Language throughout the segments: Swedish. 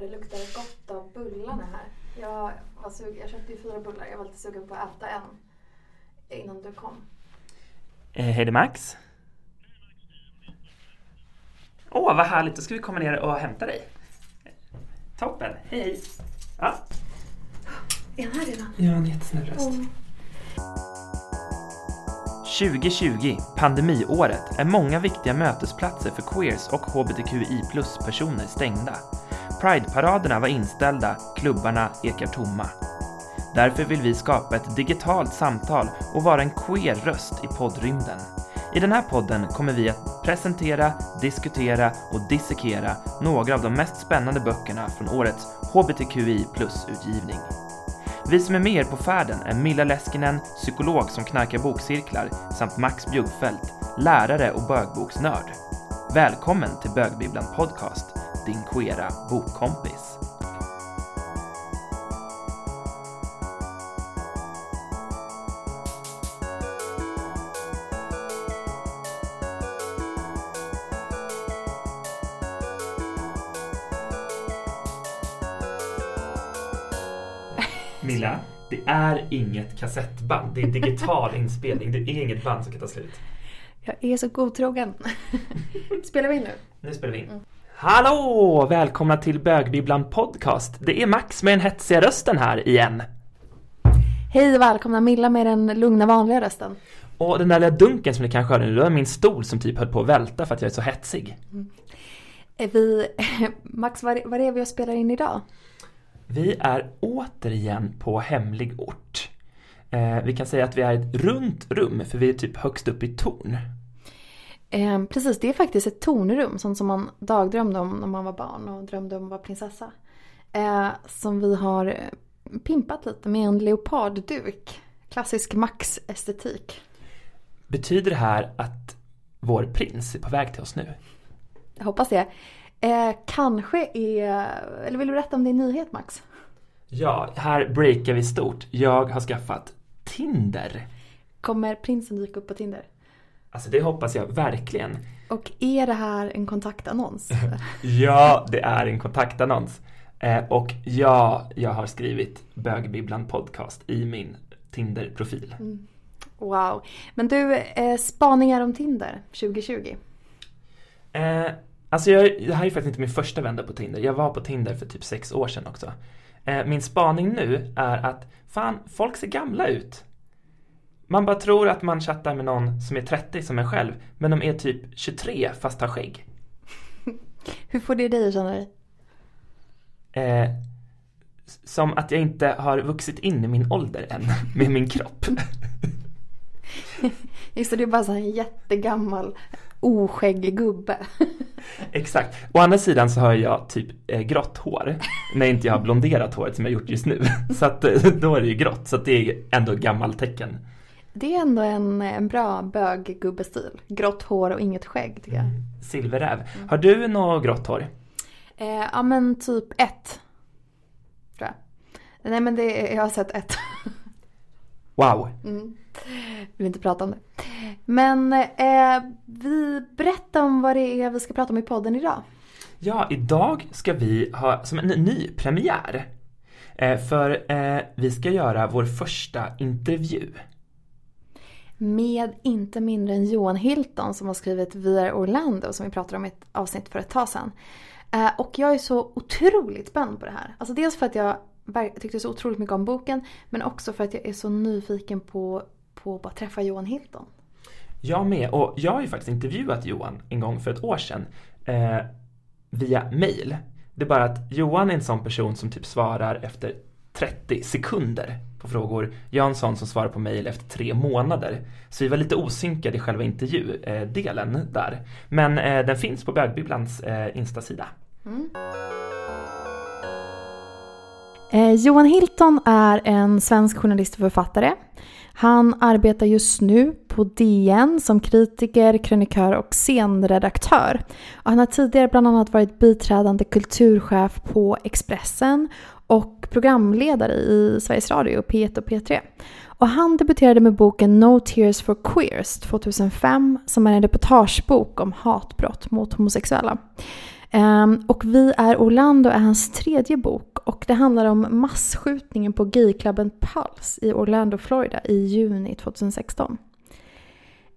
vad det luktar gott av bullarna här. Jag, var sug, jag köpte ju fyra bullar, jag var lite sugen på att äta en innan du kom. Eh, hej det är Max. Åh, vad härligt. Då ska vi komma ner och hämta dig. Toppen. Hej. Ja, Är han här redan? jag har en jättesnäll röst. Oh. 2020, pandemiåret, är många viktiga mötesplatser för queers och hbtqi plus-personer stängda. Pride-paraderna var inställda, klubbarna ekar tomma. Därför vill vi skapa ett digitalt samtal och vara en queer röst i poddrymden. I den här podden kommer vi att presentera, diskutera och dissekera några av de mest spännande böckerna från årets hbtqi plus-utgivning. Vi som är med er på färden är Milla Leskinen, psykolog som knarkar bokcirklar, samt Max Bjuggfeldt, lärare och bögboksnörd. Välkommen till Bögbibblan Podcast, din queera bokkompis. Milla, det är inget kassettband. Det är digital inspelning. Det är inget band som kan ta slut. Jag är så godtrogen. Spelar vi in nu? Nu spelar vi in. Hallå! Välkomna till Bögbibblan Podcast. Det är Max med den hetsiga rösten här igen. Hej och välkomna Milla med den lugna vanliga rösten. Och den där lilla dunken som ni kanske hörde nu, det var min stol som typ höll på att välta för att jag är så hetsig. Är vi, Max, var, var är vi och spelar in idag? Vi är återigen på hemlig ort. Eh, vi kan säga att vi är ett runt rum, för vi är typ högst upp i torn. Eh, precis, det är faktiskt ett tornrum, sånt som man dagdrömde om när man var barn och drömde om att vara prinsessa. Eh, som vi har eh, pimpat lite med en leopardduk. Klassisk Max-estetik. Betyder det här att vår prins är på väg till oss nu? Jag hoppas det. Eh, kanske är... Eller vill du berätta om din nyhet Max? Ja, här breakar vi stort. Jag har skaffat Tinder. Kommer prinsen dyka upp på Tinder? Alltså det hoppas jag verkligen. Och är det här en kontaktannons? Ja, det är en kontaktannons. Eh, och ja, jag har skrivit Bögbibblan podcast i min Tinder-profil. wow. Men du, eh, spaningar om Tinder 2020? Eh, alltså jag, det här är faktiskt inte min första vända på Tinder. Jag var på Tinder för typ sex år sedan också. Eh, min spaning nu är att fan, folk ser gamla ut. Man bara tror att man chattar med någon som är 30 som en själv, men de är typ 23 fast har skägg. Hur får det dig att känna dig? Eh, som att jag inte har vuxit in i min ålder än med min kropp. Just det, det är bara så en jättegammal oskäggig gubbe. Exakt. Å andra sidan så har jag typ eh, grått hår när inte jag har blonderat håret som jag gjort just nu. Så att eh, då är det ju grått, så att det är ändå gammaltecken. Det är ändå en, en bra böggubbestil. Grått hår och inget skägg tycker jag. Silverräv. Har du något grått hår? Eh, ja men typ ett. Tror jag. Nej men det, jag har sett ett. Wow. Mm. Vill inte prata om det. Men eh, vi berättar om vad det är vi ska prata om i podden idag. Ja, idag ska vi ha som en ny premiär. Eh, för eh, vi ska göra vår första intervju. Med inte mindre än Johan Hilton som har skrivit Vi är Orlando som vi pratade om i ett avsnitt för ett tag sedan. Eh, och jag är så otroligt spänd på det här. Alltså dels för att jag tyckte så otroligt mycket om boken men också för att jag är så nyfiken på, på att bara träffa Johan Hilton. Jag med, och jag har ju faktiskt intervjuat Johan en gång för ett år sedan eh, via mail. Det är bara att Johan är en sån person som typ svarar efter 30 sekunder på frågor. Jag är en sån som svarar på mejl efter tre månader. Så vi var lite osynkade i själva intervjudelen där. Men eh, den finns på Bögbibblans eh, instasida. Insta-sida. Eh, Johan Hilton är en svensk journalist och författare. Han arbetar just nu på DN som kritiker, krönikör och scenredaktör. Och han har tidigare bland annat varit biträdande kulturchef på Expressen och programledare i Sveriges Radio, P1 och P3. Och han debuterade med boken No Tears for Queers 2005 som är en reportagebok om hatbrott mot homosexuella. Ehm, och Vi är Orlando är hans tredje bok och det handlar om massskjutningen på gayklubben Pulse i Orlando, Florida i juni 2016.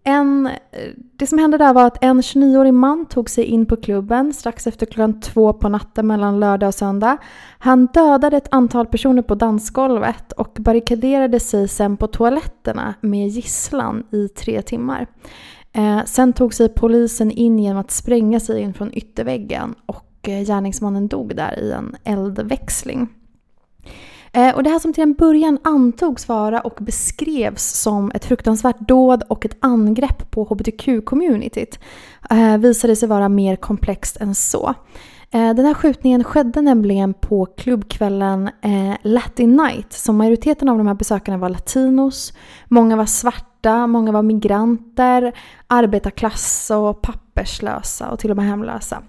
En, eh, det som hände där var att en 29-årig man tog sig in på klubben strax efter klockan två på natten mellan lördag och söndag. Han dödade ett antal personer på dansgolvet och barrikaderade sig sen på toaletterna med gisslan i tre timmar. Eh, sen tog sig polisen in genom att spränga sig in från ytterväggen och eh, gärningsmannen dog där i en eldväxling. Eh, och det här som till en början antogs vara och beskrevs som ett fruktansvärt dåd och ett angrepp på hbtq-communityt eh, visade sig vara mer komplext än så. Eh, den här skjutningen skedde nämligen på klubbkvällen Latin Night. Så majoriteten av de här besökarna var latinos, många var svarta, många var migranter, arbetarklass och papperslösa och till och med hemlösa.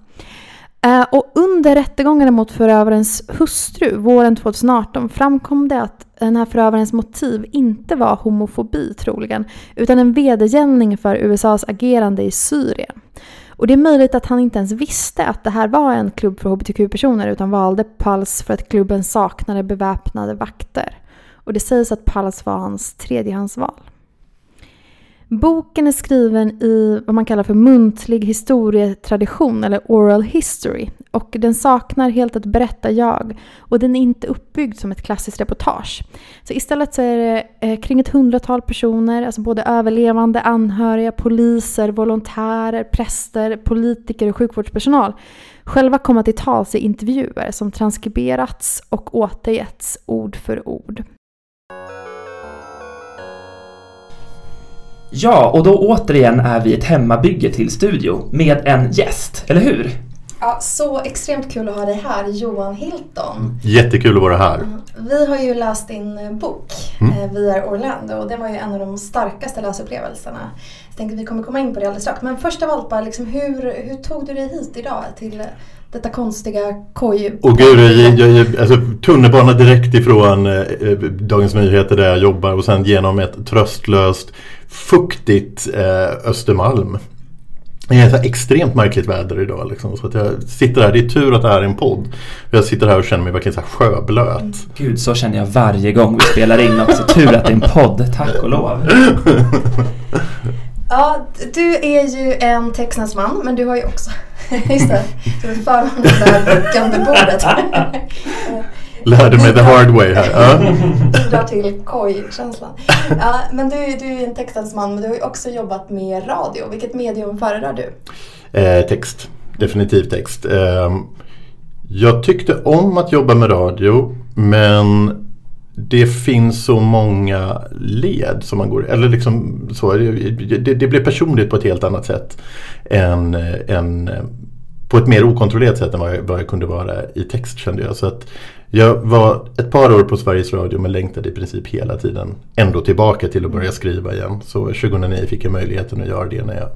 Eh, och under rättegångarna mot förövarens hustru våren 2018 framkom det att den här förövarens motiv inte var homofobi troligen, utan en vedergällning för USAs agerande i Syrien. Och det är möjligt att han inte ens visste att det här var en klubb för hbtq-personer utan valde Pals för att klubben saknade beväpnade vakter. Och det sägs att Pals var hans tredjehandsval. Boken är skriven i vad man kallar för muntlig historietradition eller oral history och den saknar helt ett berättarjag och den är inte uppbyggd som ett klassiskt reportage. Så istället så är det eh, kring ett hundratal personer, alltså både överlevande, anhöriga, poliser, volontärer, präster, politiker och sjukvårdspersonal själva komma till tals i intervjuer som transkriberats och återgetts ord för ord. Ja, och då återigen är vi ett hemmabygge till studio med en gäst, eller hur? Ja, så extremt kul att ha dig här, Johan Hilton. Jättekul att vara här. Vi har ju läst din eh, bok, mm. Eh, vi är Orlando, och det var ju en av de starkaste läsupplevelserna. Jag tänkte att vi kommer komma in på det alldeles strax. Men först av allt, bara, liksom, hur, hur tog du dig hit idag till detta konstiga koj... Och gud, jag, jag, alltså, tunnelbana direkt ifrån eh, eh, Dagens Nyheter där jag jobbar och sen genom ett tröstlöst fuktigt eh, Östermalm. Det är så extremt märkligt väder idag. Liksom, så att jag sitter här, det är tur att det här är en podd. Jag sitter här och känner mig verkligen så här sjöblöt. Mm. Gud, så känner jag varje gång vi spelar in också. tur att det är en podd, tack och lov. Ja, du är ju en tecknadsman, men du har ju också... Just det, du för honom det där ruckande bordet. Lärde mig the hard way här. Ja. Bidrar till koj-känslan. Ja, men du, du är en textansman men du har ju också jobbat med radio. Vilket medium föredrar du? Eh, text. Definitivt text. Eh, jag tyckte om att jobba med radio men det finns så många led som man går eller liksom så, det, det blir personligt på ett helt annat sätt än, än på ett mer okontrollerat sätt än vad jag, vad jag kunde vara i text kände jag. Så att jag var ett par år på Sveriges Radio men längtade i princip hela tiden ändå tillbaka till att börja skriva igen. Så 2009 fick jag möjligheten att göra det när jag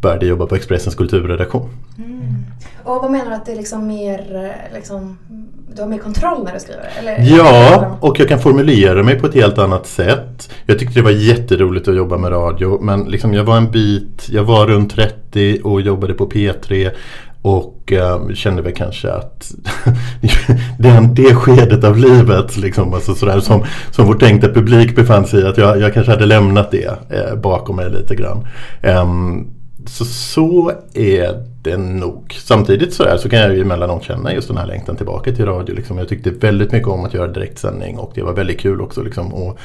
började jobba på Expressens kulturredaktion. Mm. Och vad menar du att det är liksom mer, liksom, du har mer kontroll när du skriver? Eller? Ja, och jag kan formulera mig på ett helt annat sätt. Jag tyckte det var jätteroligt att jobba med radio men liksom jag var en bit, jag var runt 30 och jobbade på P3 och eh, kände väl kanske att den, det skedet av livet liksom, alltså sådär, som, som vår tänkta publik befann sig i, att jag, jag kanske hade lämnat det eh, bakom mig lite grann. Eh, så, så är det nog. Samtidigt så, där, så kan jag ju emellanåt känna just den här längtan tillbaka till radio. Liksom. Jag tyckte väldigt mycket om att göra direktsändning och det var väldigt kul också liksom, att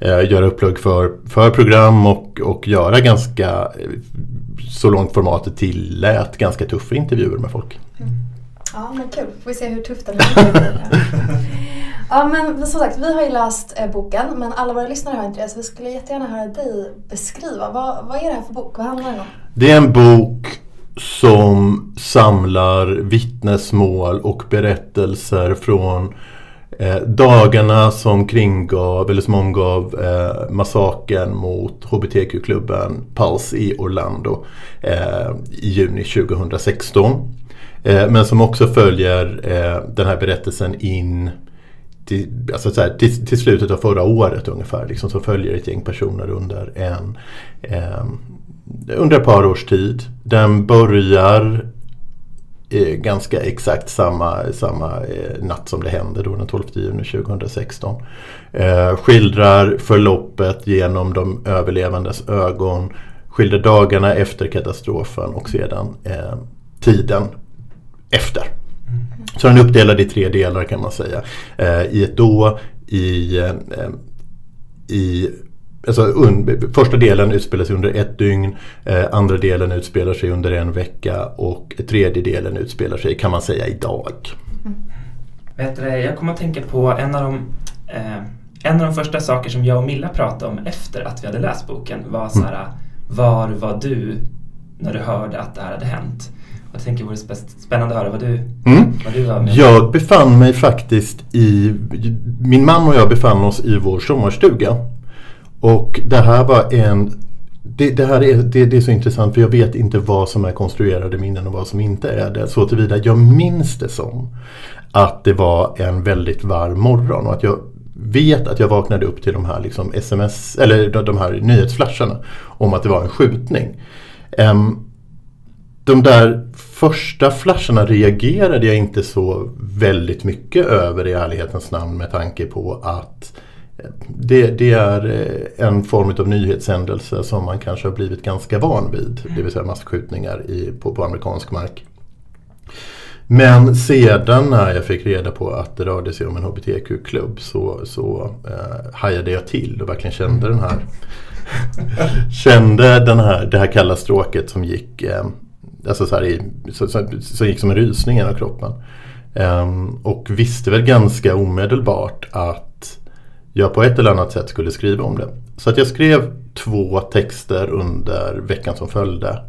eh, göra upplägg för, för program och, och göra ganska, eh, så långt formatet tillät, ganska tuffa intervjuer med folk. Mm. Ja men kul, får vi se hur tufft den blir. ja men som sagt, vi har ju läst eh, boken men alla våra lyssnare har inte det så vi skulle jättegärna höra dig beskriva. Vad, vad är det här för bok? Vad handlar den om? Det är en bok som samlar vittnesmål och berättelser från eh, dagarna som kringgav, eller som omgav eh, massakern mot HBTQ-klubben Pulse i Orlando eh, i juni 2016. Eh, men som också följer eh, den här berättelsen in till, alltså här, till, till, slutet av förra året ungefär. Liksom, som följer ett gäng personer under en eh, under ett par års tid. Den börjar ganska exakt samma, samma eh, natt som det hände då den 12 juni 2016. Eh, skildrar förloppet genom de överlevandes ögon. Skildrar dagarna efter katastrofen och sedan eh, tiden efter. Så den är uppdelad i tre delar kan man säga. Eh, I ett då, i, eh, i Alltså, un, första delen utspelar sig under ett dygn, eh, andra delen utspelar sig under en vecka och tredje delen utspelar sig kan man säga idag. Mm. Vet du, jag kommer att tänka på en av, de, eh, en av de första saker som jag och Milla pratade om efter att vi hade läst boken var så här, mm. var var du när du hörde att det här hade hänt? Jag tänker det vore spännande att höra vad du, mm. vad du var med. Jag befann mig faktiskt i, min man och jag befann oss i vår sommarstuga. Och det här var en det, det, här är, det, det, är så intressant för jag vet inte vad som är konstruerade minnen och vad som inte är det. Så tillvida jag minns det som att det var en väldigt varm morgon och att jag vet att jag vaknade upp till de här liksom sms eller de här nyhetsflasharna om att det var en skjutning. Um, de där första flasharna reagerade jag inte så väldigt mycket över i ärlighetens namn med tanke på att det, det, är eh, en form av nyhetshändelse som man kanske har blivit ganska van vid. Det vill säga massskjutningar i, på, på amerikansk mark. Men sedan när jag fick reda på att det rörde sig om en HBTQ-klubb så, så eh, hajade jag till och verkligen kände den här kände den här, det här kalla stråket som gick eh, alltså så här i, så, så, så gick som en rysning genom kroppen. Eh, och visste väl ganska omedelbart att jag på ett eller annat sätt skulle skriva om det. Så att jag skrev två texter under veckan som följde.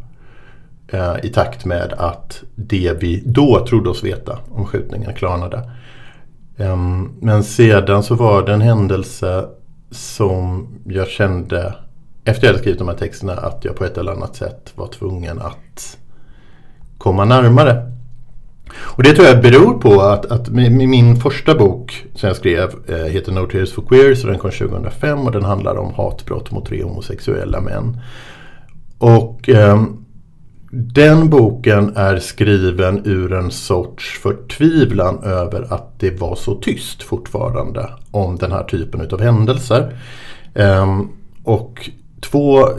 eh, I takt med att det vi då trodde oss veta om skjutningen klarnade. Eh, men sedan så var det en händelse som jag kände efter jag hade skrivit de här texterna att jag på ett eller annat sätt var tvungen att komma närmare. Och det tror jag beror på att, att min första bok som jag skrev eh, heter No Tears for Queers och den kom 2005 och den handlar om hatbrott mot tre homosexuella män. Och eh, den boken är skriven ur en sorts förtvivlan över att det var så tyst fortfarande om den här typen av händelser. Eh, och två,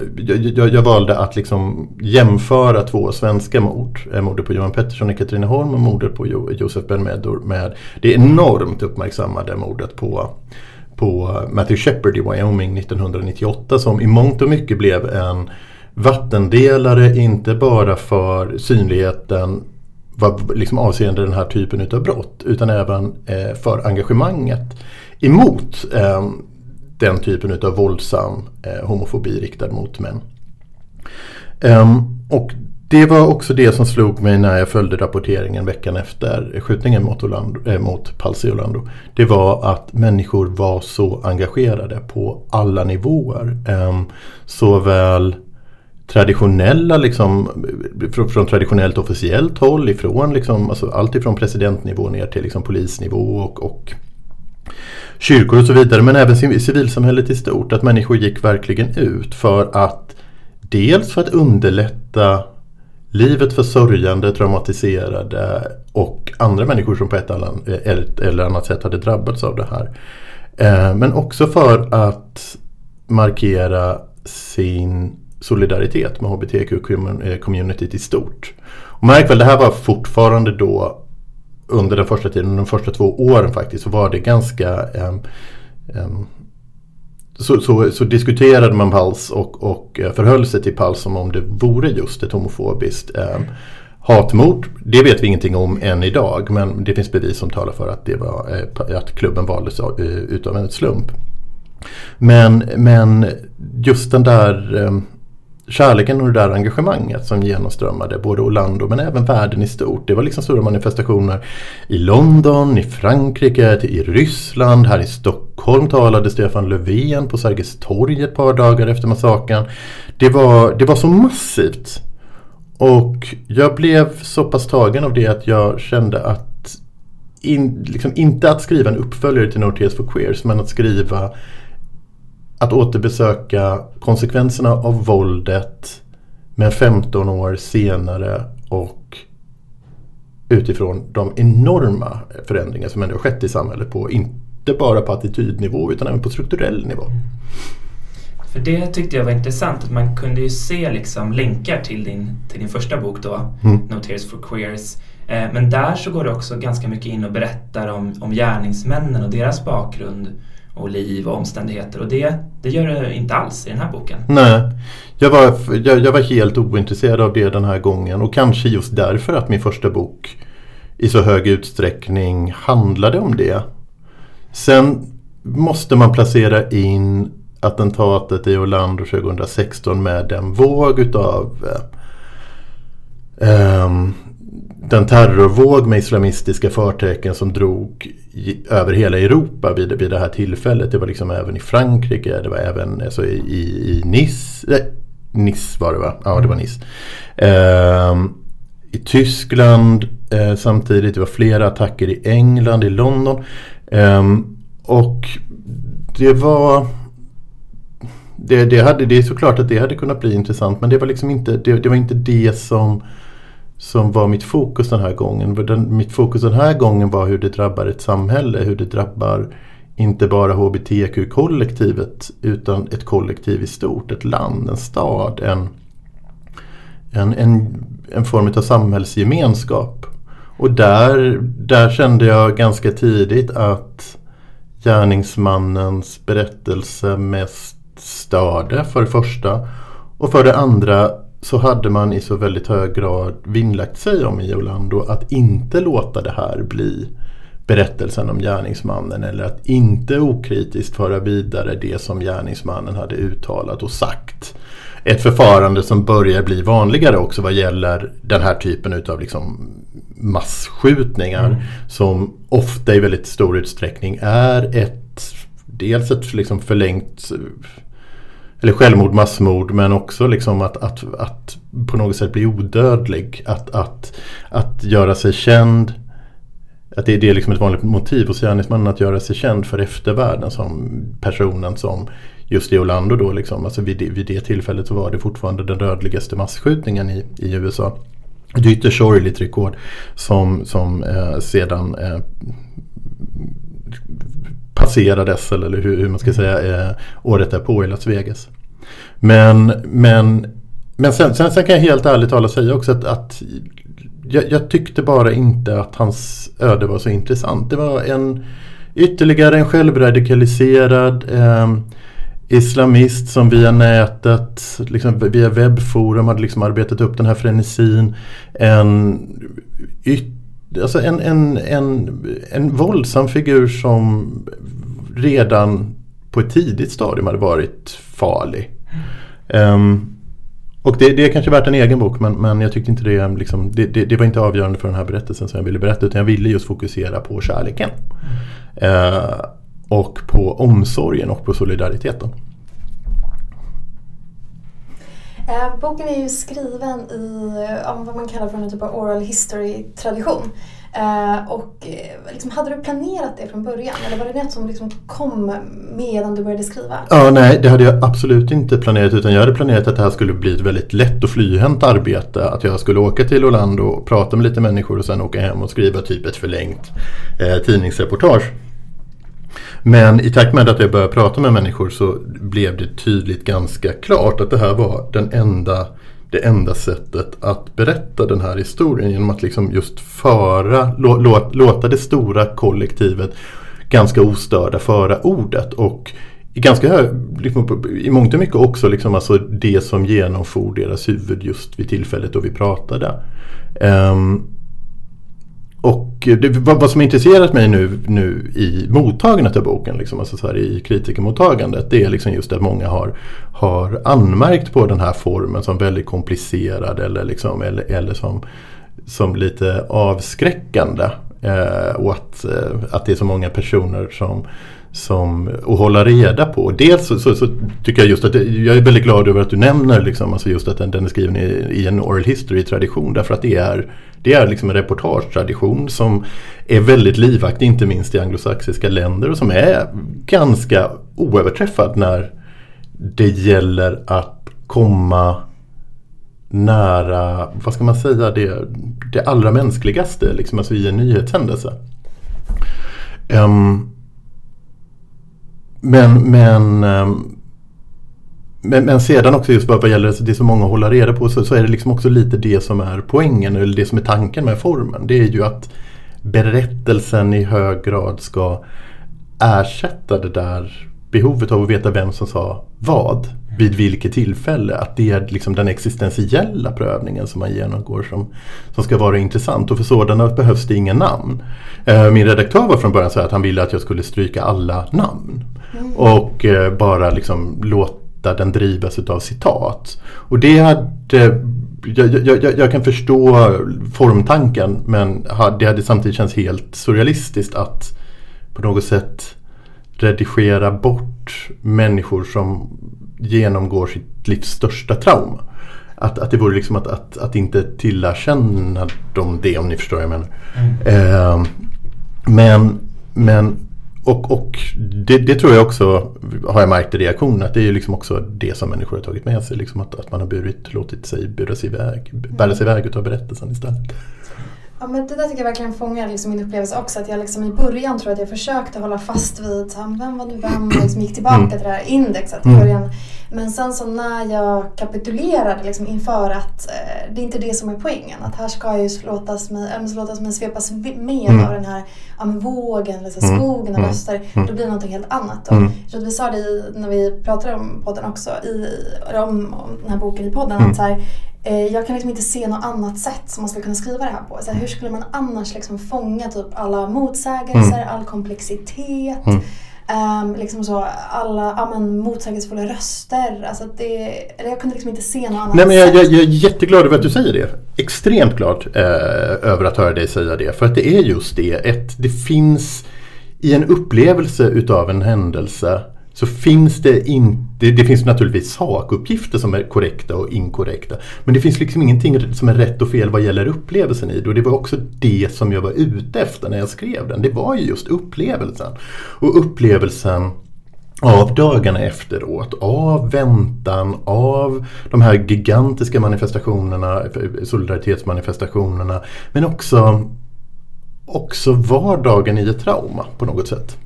jag, jag, valde att liksom jämföra två svenska mord. Eh, mordet på Johan Pettersson i Katrineholm och mordet på jo, Josef Ben med det enormt uppmärksammade mordet på, på Matthew Shepard i Wyoming 1998 som i mångt och mycket blev en vattendelare inte bara för synligheten vad, liksom avseende den här typen av brott utan även eh, för engagemanget emot eh, den typen av våldsam eh, homofobi riktad mot män. Um, och det var också det som slog mig när jag följde rapporteringen veckan efter skjutningen mot, Orlando, äh, mot Palsi Orlando. Det var att människor var så engagerade på alla nivåer. Um, såväl traditionella, liksom, från, från, traditionellt officiellt håll, ifrån liksom, alltså allt ifrån presidentnivå ner till liksom polisnivå och, och kyrkor och så vidare men även civilsamhället i stort. Att människor gick verkligen ut för att dels för att underlätta livet för sörjande, traumatiserade och andra människor som på ett eller annat sätt hade drabbats av det här. Eh, men också för att markera sin solidaritet med hbtq-communityt eh, i stort. Och märk väl, det här var fortfarande då under den första tiden, de första två åren faktiskt, så var det ganska um, um, så, så, så, diskuterade man Pals och, och eh, förhöll sig till Pals som om det vore just ett homofobiskt um, hatmord. Det vet vi ingenting om än idag men det finns bevis som talar för att, det var, eh, att klubben valdes eh, utav en slump. Men, men just den där kärleken och det där engagemanget som genomströmmade både Orlando men även världen i stort. Det var liksom stora manifestationer i London, i Frankrike, i Ryssland, här i Stockholm talade Stefan Löfven på Sergels torg ett par dagar efter massakern. Det var, det var så massivt. Och jag blev så pass tagen av det att jag kände att in, liksom inte att skriva en uppföljare till North for Queers men att skriva att återbesöka konsekvenserna av våldet men 15 år senare och utifrån de enorma förändringar som ändå har skett i samhället på inte bara på attitydnivå utan även på strukturell nivå. För det tyckte jag var intressant att man kunde ju se liksom länkar till din, till din första bok då, mm. No Tears for Queers. Eh, men där så går du också ganska mycket in och berättar om, om gärningsmännen och deras bakgrund och liv och omständigheter och det, det gör du inte alls i den här boken. Nej, jag var, jag, jag var helt ointresserad av det den här gången och kanske just därför att min första bok i så hög utsträckning handlade om det. Sen måste man placera in attentatet i Orlando 2016 med den våg utav eh, ehm, den terrorvåg med islamistiska förtecken som drog över hela Europa vid, vid det här tillfället. Det var liksom även i Frankrike, det var även alltså i, i, Nice. Eh, Nice var det va? Ja, det var Nice. Eh, I Tyskland eh, samtidigt. Det var flera attacker i England, i London. Eh, och det var... Det, det, hade, det är såklart att det hade kunnat bli intressant men det var liksom inte det, det var inte det som som var mitt fokus den här gången. Den, mitt fokus den här gången var hur det drabbar ett samhälle, hur det drabbar inte bara HBTQ-kollektivet utan ett kollektiv i stort, ett land, en stad, en, en, en, en form av samhällsgemenskap. Och där, där kände jag ganska tidigt att gärningsmannens berättelse mest störde för det första. Och för det andra så hade man i så väldigt hög grad vinnlagt sig om i Orlando att inte låta det här bli berättelsen om gärningsmannen eller att inte okritiskt föra vidare det som gärningsmannen hade uttalat och sagt. Ett förfarande som börjar bli vanligare också vad gäller den här typen utav liksom massskjutningar mm. som ofta i väldigt stor utsträckning är ett dels ett liksom förlängt eller självmord, massmord men också liksom att, att, att på något sätt bli odödlig. Att, att, att göra sig känd. Att det, det är liksom ett vanligt motiv hos gärningsmannen att göra sig känd för eftervärlden som personen som just i Orlando då liksom. Alltså vid, vid det tillfället så var det fortfarande den dödligaste massskjutningen i, i USA. är ytterst sorgligt rekord som, som eh, sedan eh, passerades eller hur, hur man ska säga eh, året därpå i Las Vegas. Men, men, men sen, sen, sen kan jag helt ärligt talat säga också att, att jag, jag, tyckte bara inte att hans öde var så intressant. Det var en ytterligare en självradikaliserad eh, islamist som via nätet, liksom via webbforum hade liksom arbetat upp den här frenesin. En yt, alltså en, en, en, en våldsam figur som redan på ett tidigt stadium hade varit farlig. Um, och det, det är kanske värt en egen bok men, men jag tyckte inte det, liksom, det, det, det, var inte avgörande för den här berättelsen som jag ville berätta utan jag ville just fokusera på kärleken. Uh, och på omsorgen och på solidariteten. Ehm, boken är ju skriven i vad man kallar för en typ av oral history-tradition. Eh, och eh, liksom, hade du planerat det från början eller var det något som liksom kom medan du började skriva? Ja, nej, det hade jag absolut inte planerat utan jag hade planerat att det här skulle bli ett väldigt lätt och flyhänt arbete. Att jag skulle åka till Orlando och prata med lite människor och sen åka hem och skriva typ ett förlängt eh, tidningsreportage. Men i takt med att jag började prata med människor så blev det tydligt ganska klart att det här var den enda, det enda sättet att berätta den här historien genom att liksom just föra, lå, låta det stora kollektivet ganska ostörda föra ordet. Och i ganska hög, liksom, i mångt och mycket också liksom, alltså det som genomfor deras huvud just vid tillfället då vi pratade. Um, och det, vad, vad som intresserat mig nu, nu i mottagandet av boken, liksom, alltså så här, i kritikermottagandet, det är liksom just att många har, har anmärkt på den här formen som väldigt komplicerad eller, liksom, eller, eller som, som lite avskräckande. Eh, och att, eh, att det är så många personer som, som att hålla reda på. Dels så, så, så, tycker jag just att jag är väldigt glad över att du nämner liksom, alltså just att den, den är skriven i, i en oral history tradition därför att det är det är liksom en reportagetradition som är väldigt livaktig, inte minst i anglosaxiska länder och som är ganska oöverträffad när det gäller att komma nära, vad ska man säga, det, det allra mänskligaste liksom, alltså i en nyhetshändelse. Um, men, men, ehm, men, men, sedan också just vad gäller det som många håller reda på så, så, är det liksom också lite det som är poängen eller det som är tanken med formen. Det är ju att berättelsen i hög grad ska ersätta det där behovet av att veta vem som sa vad vid vilket tillfälle. Att det är liksom den existentiella prövningen som man genomgår som, som ska vara intressant. Och för sådana behövs det inga namn. Eh, min redaktör var från början så att han ville att jag skulle stryka alla namn. Mm. Och eh, bara liksom låta den drivas utav citat. Och det hade jag, jag, jag, kan förstå formtanken men det hade samtidigt känts helt surrealistiskt att på något sätt redigera bort människor som genomgår sitt livs största trauma. Att, att det vore liksom att, att, att inte tillerkänna dem det om ni förstår vad jag menar. Mm. Eh, men, men och, och det, det, tror jag också har jag märkt i reaktionen att det är ju liksom också det som människor har tagit med sig. Liksom att, att man har burit, låtit sig buras iväg, bäras iväg utav berättelsen istället. Ja, men det där tycker jag verkligen fångar liksom min upplevelse också. Att jag liksom i början tror att jag försökte hålla fast vid vem var nu vem och liksom gick tillbaka mm. till det här indexet i mm. början. Men sen så när jag kapitulerade liksom inför att eh, det är inte det som är poängen. Att här ska jag ju låtas mig, äh, låtas mig svepas med mm. av den här ja, vågen, liksom, skogen av röster. Mm. Då blir det någonting helt annat. Och mm. Jag tror att vi sa det i, när vi pratade om podden också, i, om, om den här boken i podden. Att så här, Eh, jag kan liksom inte se något annat sätt som man skulle kunna skriva det här på. Så hur skulle man annars liksom fånga typ alla motsägelser, mm. all komplexitet, mm. Um, liksom så, alla ja, men, motsägelsefulla röster. Alltså det, eller jag kunde liksom inte se något annat Nej, men jag, jag, jag är jätteglad över att du säger det. Extremt glad eh, över att höra dig säga det. För att det är just det. Ett, det finns i en upplevelse utav en händelse så finns det inte, det finns naturligtvis sakuppgifter som är korrekta och inkorrekta. Men det finns liksom ingenting som är rätt och fel vad gäller upplevelsen i det. Och det var också det som jag var ute efter när jag skrev den. Det var ju just upplevelsen. Och upplevelsen av dagarna efteråt, av väntan, av de här gigantiska manifestationerna, eh, solidaritetsmanifestationerna. Men också, också vardagen i ett trauma på något sätt.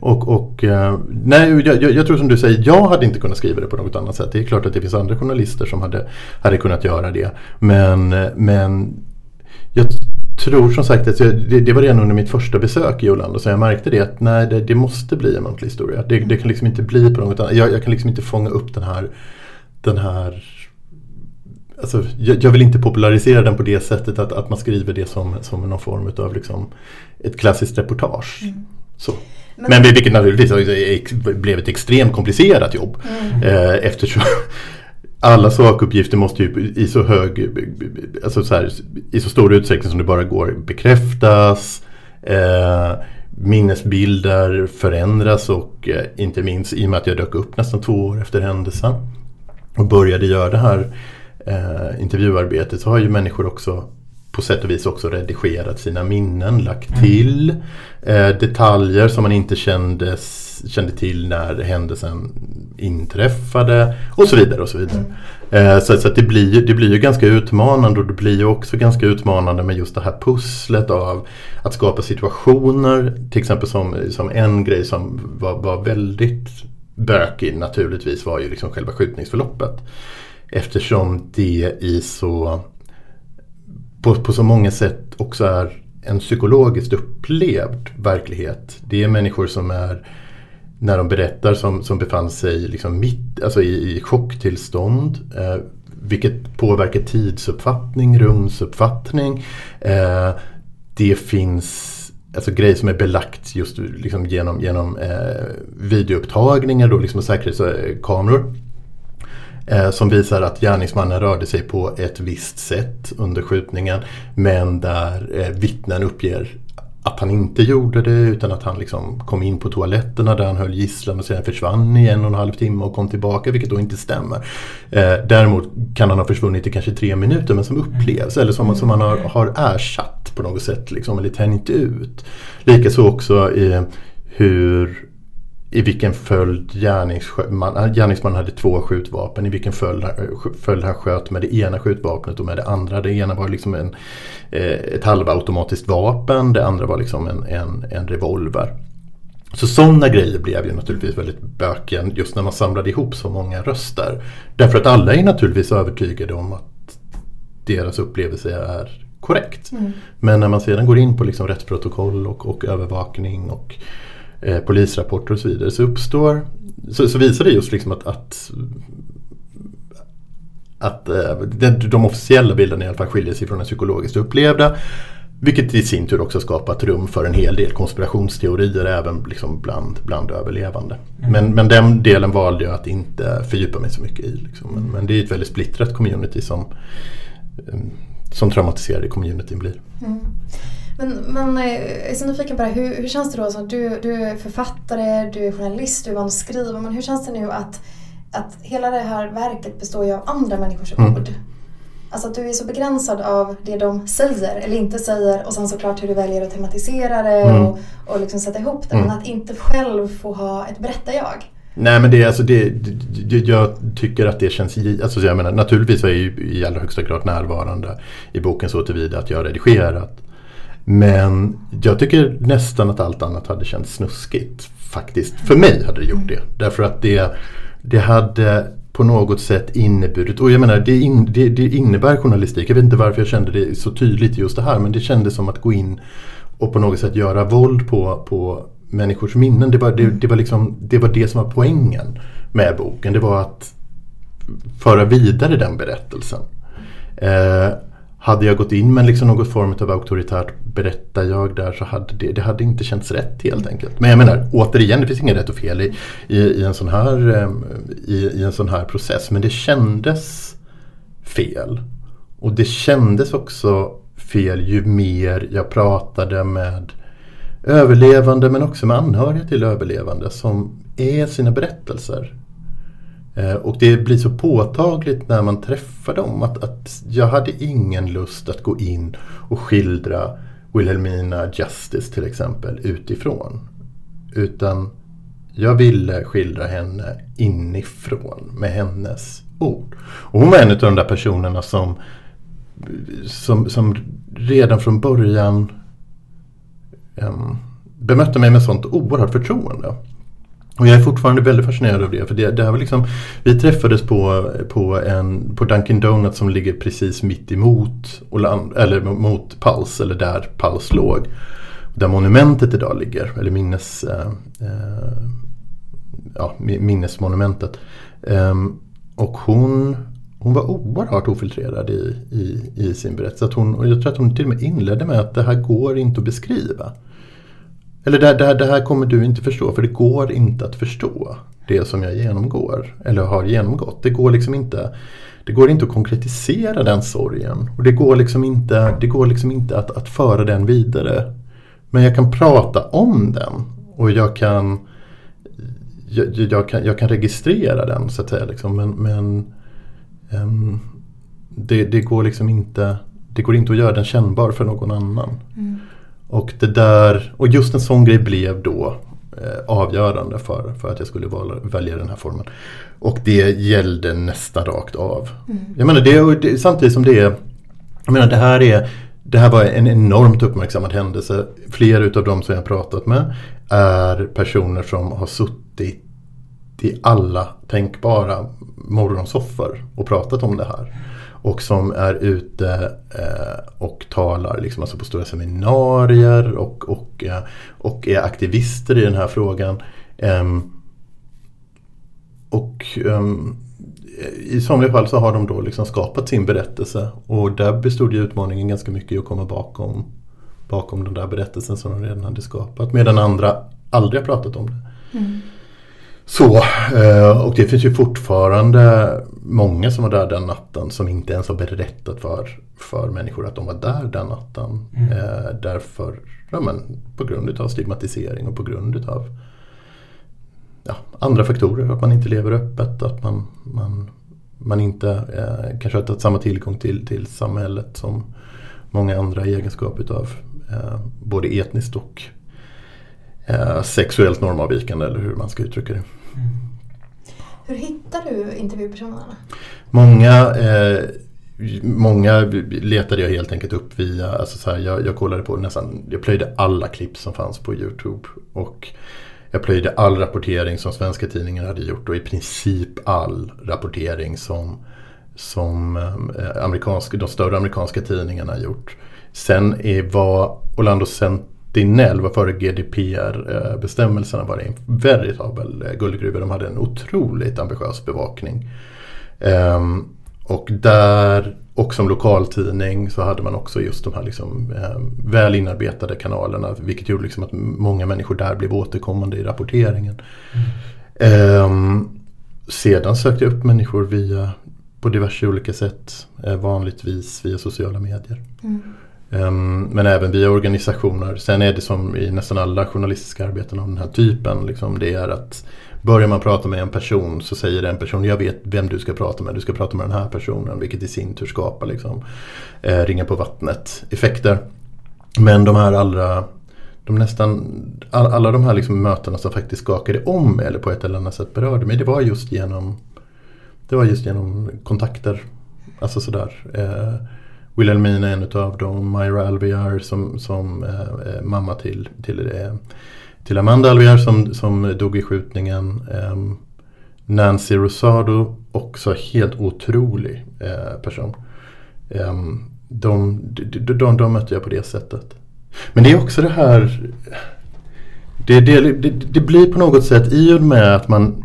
Och, och eh, nej, jag, jag, tror som du säger, jag hade inte kunnat skriva det på något annat sätt. Det är klart att det finns andra journalister som hade, hade kunnat göra det. Men, men jag tror som sagt att jag, det, det, var redan under mitt första besök i Orlando så jag märkte det att nej, det, det måste bli en muntlig historia. Det, det, kan liksom inte bli på något annat. Jag, jag, kan liksom inte fånga upp den här, den här Alltså, jag, jag, vill inte popularisera den på det sättet att, att man skriver det som, som någon form av liksom, ett klassiskt reportage. Mm. Så. Men, Men vilket naturligtvis blev ett extremt komplicerat jobb. Mm. Eh, eftersom alla sakuppgifter måste ju i så hög, alltså så här, i så stor utsträckning som det bara går bekräftas. Eh, minnesbilder förändras och eh, inte minst i och med att jag dök upp nästan två år efter händelsen och började göra det här eh, intervjuarbetet så har ju människor också på sätt och vis också redigerat sina minnen, lagt mm. till eh, detaljer som man inte kände, kände till när händelsen inträffade och så vidare. och Så vidare. Mm. Eh, så, så det, blir, det blir ju ganska utmanande och det blir ju också ganska utmanande med just det här pusslet av att skapa situationer. Till exempel som, som en grej som var, var väldigt bökig naturligtvis var ju liksom själva skjutningsförloppet. Eftersom det i så på, på så många sätt också är en psykologiskt upplevd verklighet. Det är människor som är när de berättar som, som befann sig liksom mitt, alltså i, i chocktillstånd. Eh, vilket påverkar tidsuppfattning, rumsuppfattning. Eh, det finns alltså, grejer som är belagt just liksom genom, genom eh, videoupptagningar då, liksom säkerhetskameror. Eh, som visar att gärningsmannen rörde sig på ett visst sätt under skjutningen. Men där eh, vittnen uppger att han inte gjorde det utan att han liksom kom in på toaletterna där han höll gisslan och sedan försvann i en och en halv timme och kom tillbaka vilket då inte stämmer. Eh, däremot kan han ha försvunnit i kanske tre minuter men som upplevs eller som, som han har, har ersatt på något sätt liksom, eller tänjt ut. Likaså också i hur i vilken följd gärningsman, gärningsmannen hade två skjutvapen, i vilken följd, följd han sköt med det ena skjutvapnet och med det andra. Det ena var liksom en, ett halvautomatiskt vapen, det andra var liksom en, en, en revolver. Så sådana grejer blev ju naturligtvis väldigt bökiga just när man samlade ihop så många röster. Därför att alla är naturligtvis övertygade om att deras upplevelse är korrekt. Mm. Men när man sedan går in på liksom rättsprotokoll och, och övervakning och eh, polisrapporter och så vidare så uppstår så, så visar det just liksom att, att att eh, de officiella bilderna i alla fall skiljer sig från den psykologiskt upplevda. Vilket i sin tur också skapat rum för en hel del konspirationsteorier även liksom bland, bland överlevande. Mm. Men, men den delen valde jag att inte fördjupa mig så mycket i. Liksom. Men, men, det är ett väldigt splittrat community som, eh, som traumatiserade communityn blir. Mm. Men, men eh, jag är så nyfiken på det hur, hur känns det då? Så du, du är författare, du är journalist, du är van att skriva. Men hur känns det nu att, att hela det här verket består ju av andra människors mm. ord? Alltså att du är så begränsad av det de säger eller inte säger och sen såklart hur du väljer att tematisera det mm. och, och liksom sätta ihop det. Mm. Men att inte själv få ha ett berättar-jag. Nej men det, alltså det, det, jag tycker att det känns, alltså jag menar naturligtvis är jag ju i allra högsta grad närvarande i boken så tillvida att jag har redigerat. Men jag tycker nästan att allt annat hade känts snuskigt. Faktiskt. För mig hade det gjort det. Därför att det, det hade på något sätt inneburit, och jag menar det, in, det, det, innebär journalistik. Jag vet inte varför jag kände det så tydligt just det här men det kändes som att gå in och på något sätt göra våld på, på människors minnen. Det var det, det, var liksom, det var det som var poängen med boken. Det var att föra vidare den berättelsen. Eh, hade jag gått in med liksom någon form av auktoritärt berättar jag där så hade det, det hade inte känts rätt helt enkelt. Men jag menar återigen, det finns inget rätt och fel i, i, i en, sån här, ehm, i, i, en sån här process. Men det kändes fel. Och det kändes också fel ju mer jag pratade med överlevande men också med anhöriga till överlevande som är sina berättelser. Eh, och det blir så påtagligt när man träffar dem att, att jag hade ingen lust att gå in och skildra Wilhelmina Justice till exempel utifrån. Utan jag ville skildra henne inifrån med hennes ord. Och hon var en av de där personerna som, som, som redan från början um, bemötte mig med sånt oerhört förtroende. Och jag är fortfarande väldigt fascinerad av det. För det, det här var liksom, vi träffades på, på, en, på Dunkin Donuts som ligger precis mitt emot Oland, eller mot Pulse, eller där Pulse låg. Där monumentet idag ligger, eller minnes, eh, eh ja, minnesmonumentet. Eh, och hon, hon var oerhört ofiltrerad i, i, i sin berättelse. Att hon, och jag tror att hon till och med inledde med att det här går inte att beskriva. Eller det, det, det här kommer du inte förstå för det går inte att förstå det som jag genomgår eller har genomgått. Det går liksom inte det går inte att konkretisera den sorgen. Och det går liksom inte, det går liksom inte att, att föra den vidare. Men jag kan prata om den. Och jag kan, jag, jag kan, jag kan registrera den så att säga. Liksom. Men, men um, det, det, går liksom inte, det går inte att göra den kännbar för någon annan. Mm. Och, det där, och just en sån grej blev då eh, avgörande för, för att jag skulle val, välja den här formen. Och det gällde nästan rakt av. Mm. Jag menar, det, det, samtidigt som det är, jag menar det här är det här var en enormt uppmärksammad händelse. Flera utav dem som jag pratat med är personer som har suttit i alla tänkbara morgonsoffor och pratat om det här. Och som är ute eh, och talar liksom, alltså på stora seminarier och, och, eh, och är aktivister i den här frågan. Eh, och ehm, i somliga fall så har de då liksom skapat sin berättelse och där bestod ju utmaningen ganska mycket i att komma bakom, bakom den där berättelsen som de redan hade skapat. Medan andra aldrig har pratat om det. Mm. Så, eh, och det finns ju fortfarande många som var där den natten som inte ens har berättat för, för människor att de var där den natten. Mm. Eh, därför, ja, men, på grund av stigmatisering och på grund av ja, andra faktorer. Att man inte lever öppet, att man, man, man inte eh, kanske har samma tillgång till, till samhället som många andra i egenskap utav eh, både etniskt och eh, sexuellt normavvikande eller hur man ska uttrycka det. Mm. Hur hittar du intervjupersonerna? Många, eh, många letade jag helt enkelt upp via, alltså så här, jag, jag kollade på nästan, jag plöjde alla klipp som fanns på Youtube. Och jag plöjde all rapportering som svenska tidningar hade gjort och i princip all rapportering som, som eh, amerikanska, de större amerikanska tidningarna gjort. Sen är, var Orlando Sentinel, var före GDPR-bestämmelserna, eh, var det en veritabel eh, guldgruva. De hade en otroligt ambitiös bevakning. Ehm, och där och som lokaltidning så hade man också just de här liksom, ehm, väl inarbetade kanalerna. Vilket gjorde liksom att många människor där blev återkommande i rapporteringen. Mm. Sedan sökte jag upp människor via på diverse olika sätt. Eh, vanligtvis via sociala medier. Mm. Ehm, men även via organisationer. Sen är det som i nästan alla journalistiska arbeten av den här typen. Liksom, det är att Börjar man prata med en person så säger den personen jag vet vem du ska prata med. Du ska prata med den här personen vilket i sin tur skapar liksom, eh, ringa på vattnet effekter. Men de här allra de nästan, all, alla de här liksom mötena som faktiskt skakade om mig eller på ett eller annat sätt berörde mig. Det var just genom, det var just genom kontakter. Alltså sådär. Eh, Wilhelmina är en av dem. Myra Alvear som, som eh, mamma till, till eh, till Amanda Alvear som, som dog i skjutningen. Eh, Nancy Rosado, också helt otrolig eh, person. Um, de, de, de, de mötte jag på det sättet. Men det är också det här det, det, det, det, blir på något sätt i och med att man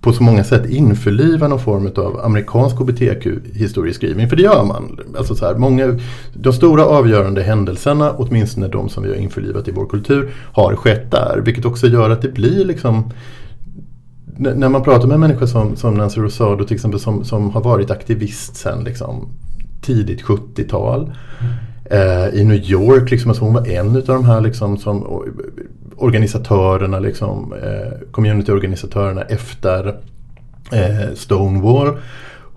på så många sätt införliva någon form av amerikansk hbtq-historieskrivning. För det gör man. Alltså så här, många, de stora avgörande händelserna, åtminstone de som vi har införlivat i vår kultur, har skett där. Vilket också gör att det blir liksom när man pratar med människor som, som Nancy Rosado till exempel som, som har varit aktivist sedan liksom, tidigt 70-tal. Eh, I New York, liksom, alltså hon var en av de här liksom, som organisatörerna, liksom, eh, communityorganisatörerna efter eh, Stonewall.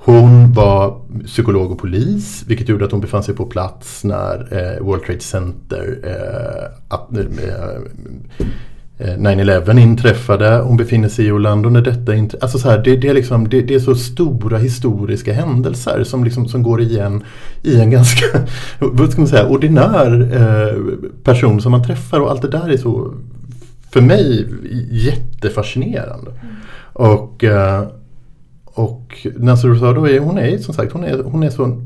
Hon var psykolog och polis vilket gjorde att hon befann sig på plats när eh, World Trade Center eh, eh, eh 9-11 inträffade. Hon befinner sig i Orlando när detta inträffade. Alltså så här, det, det, är liksom, det, det, är så stora historiska händelser som, liksom, som går igen i en ganska vad ska man säga, ordinär eh, person som man träffar. Och allt det där är så, för mig, jättefascinerande. Mm. Och, eh, och Nancy Rosado är, hon är som sagt, hon är, hon är så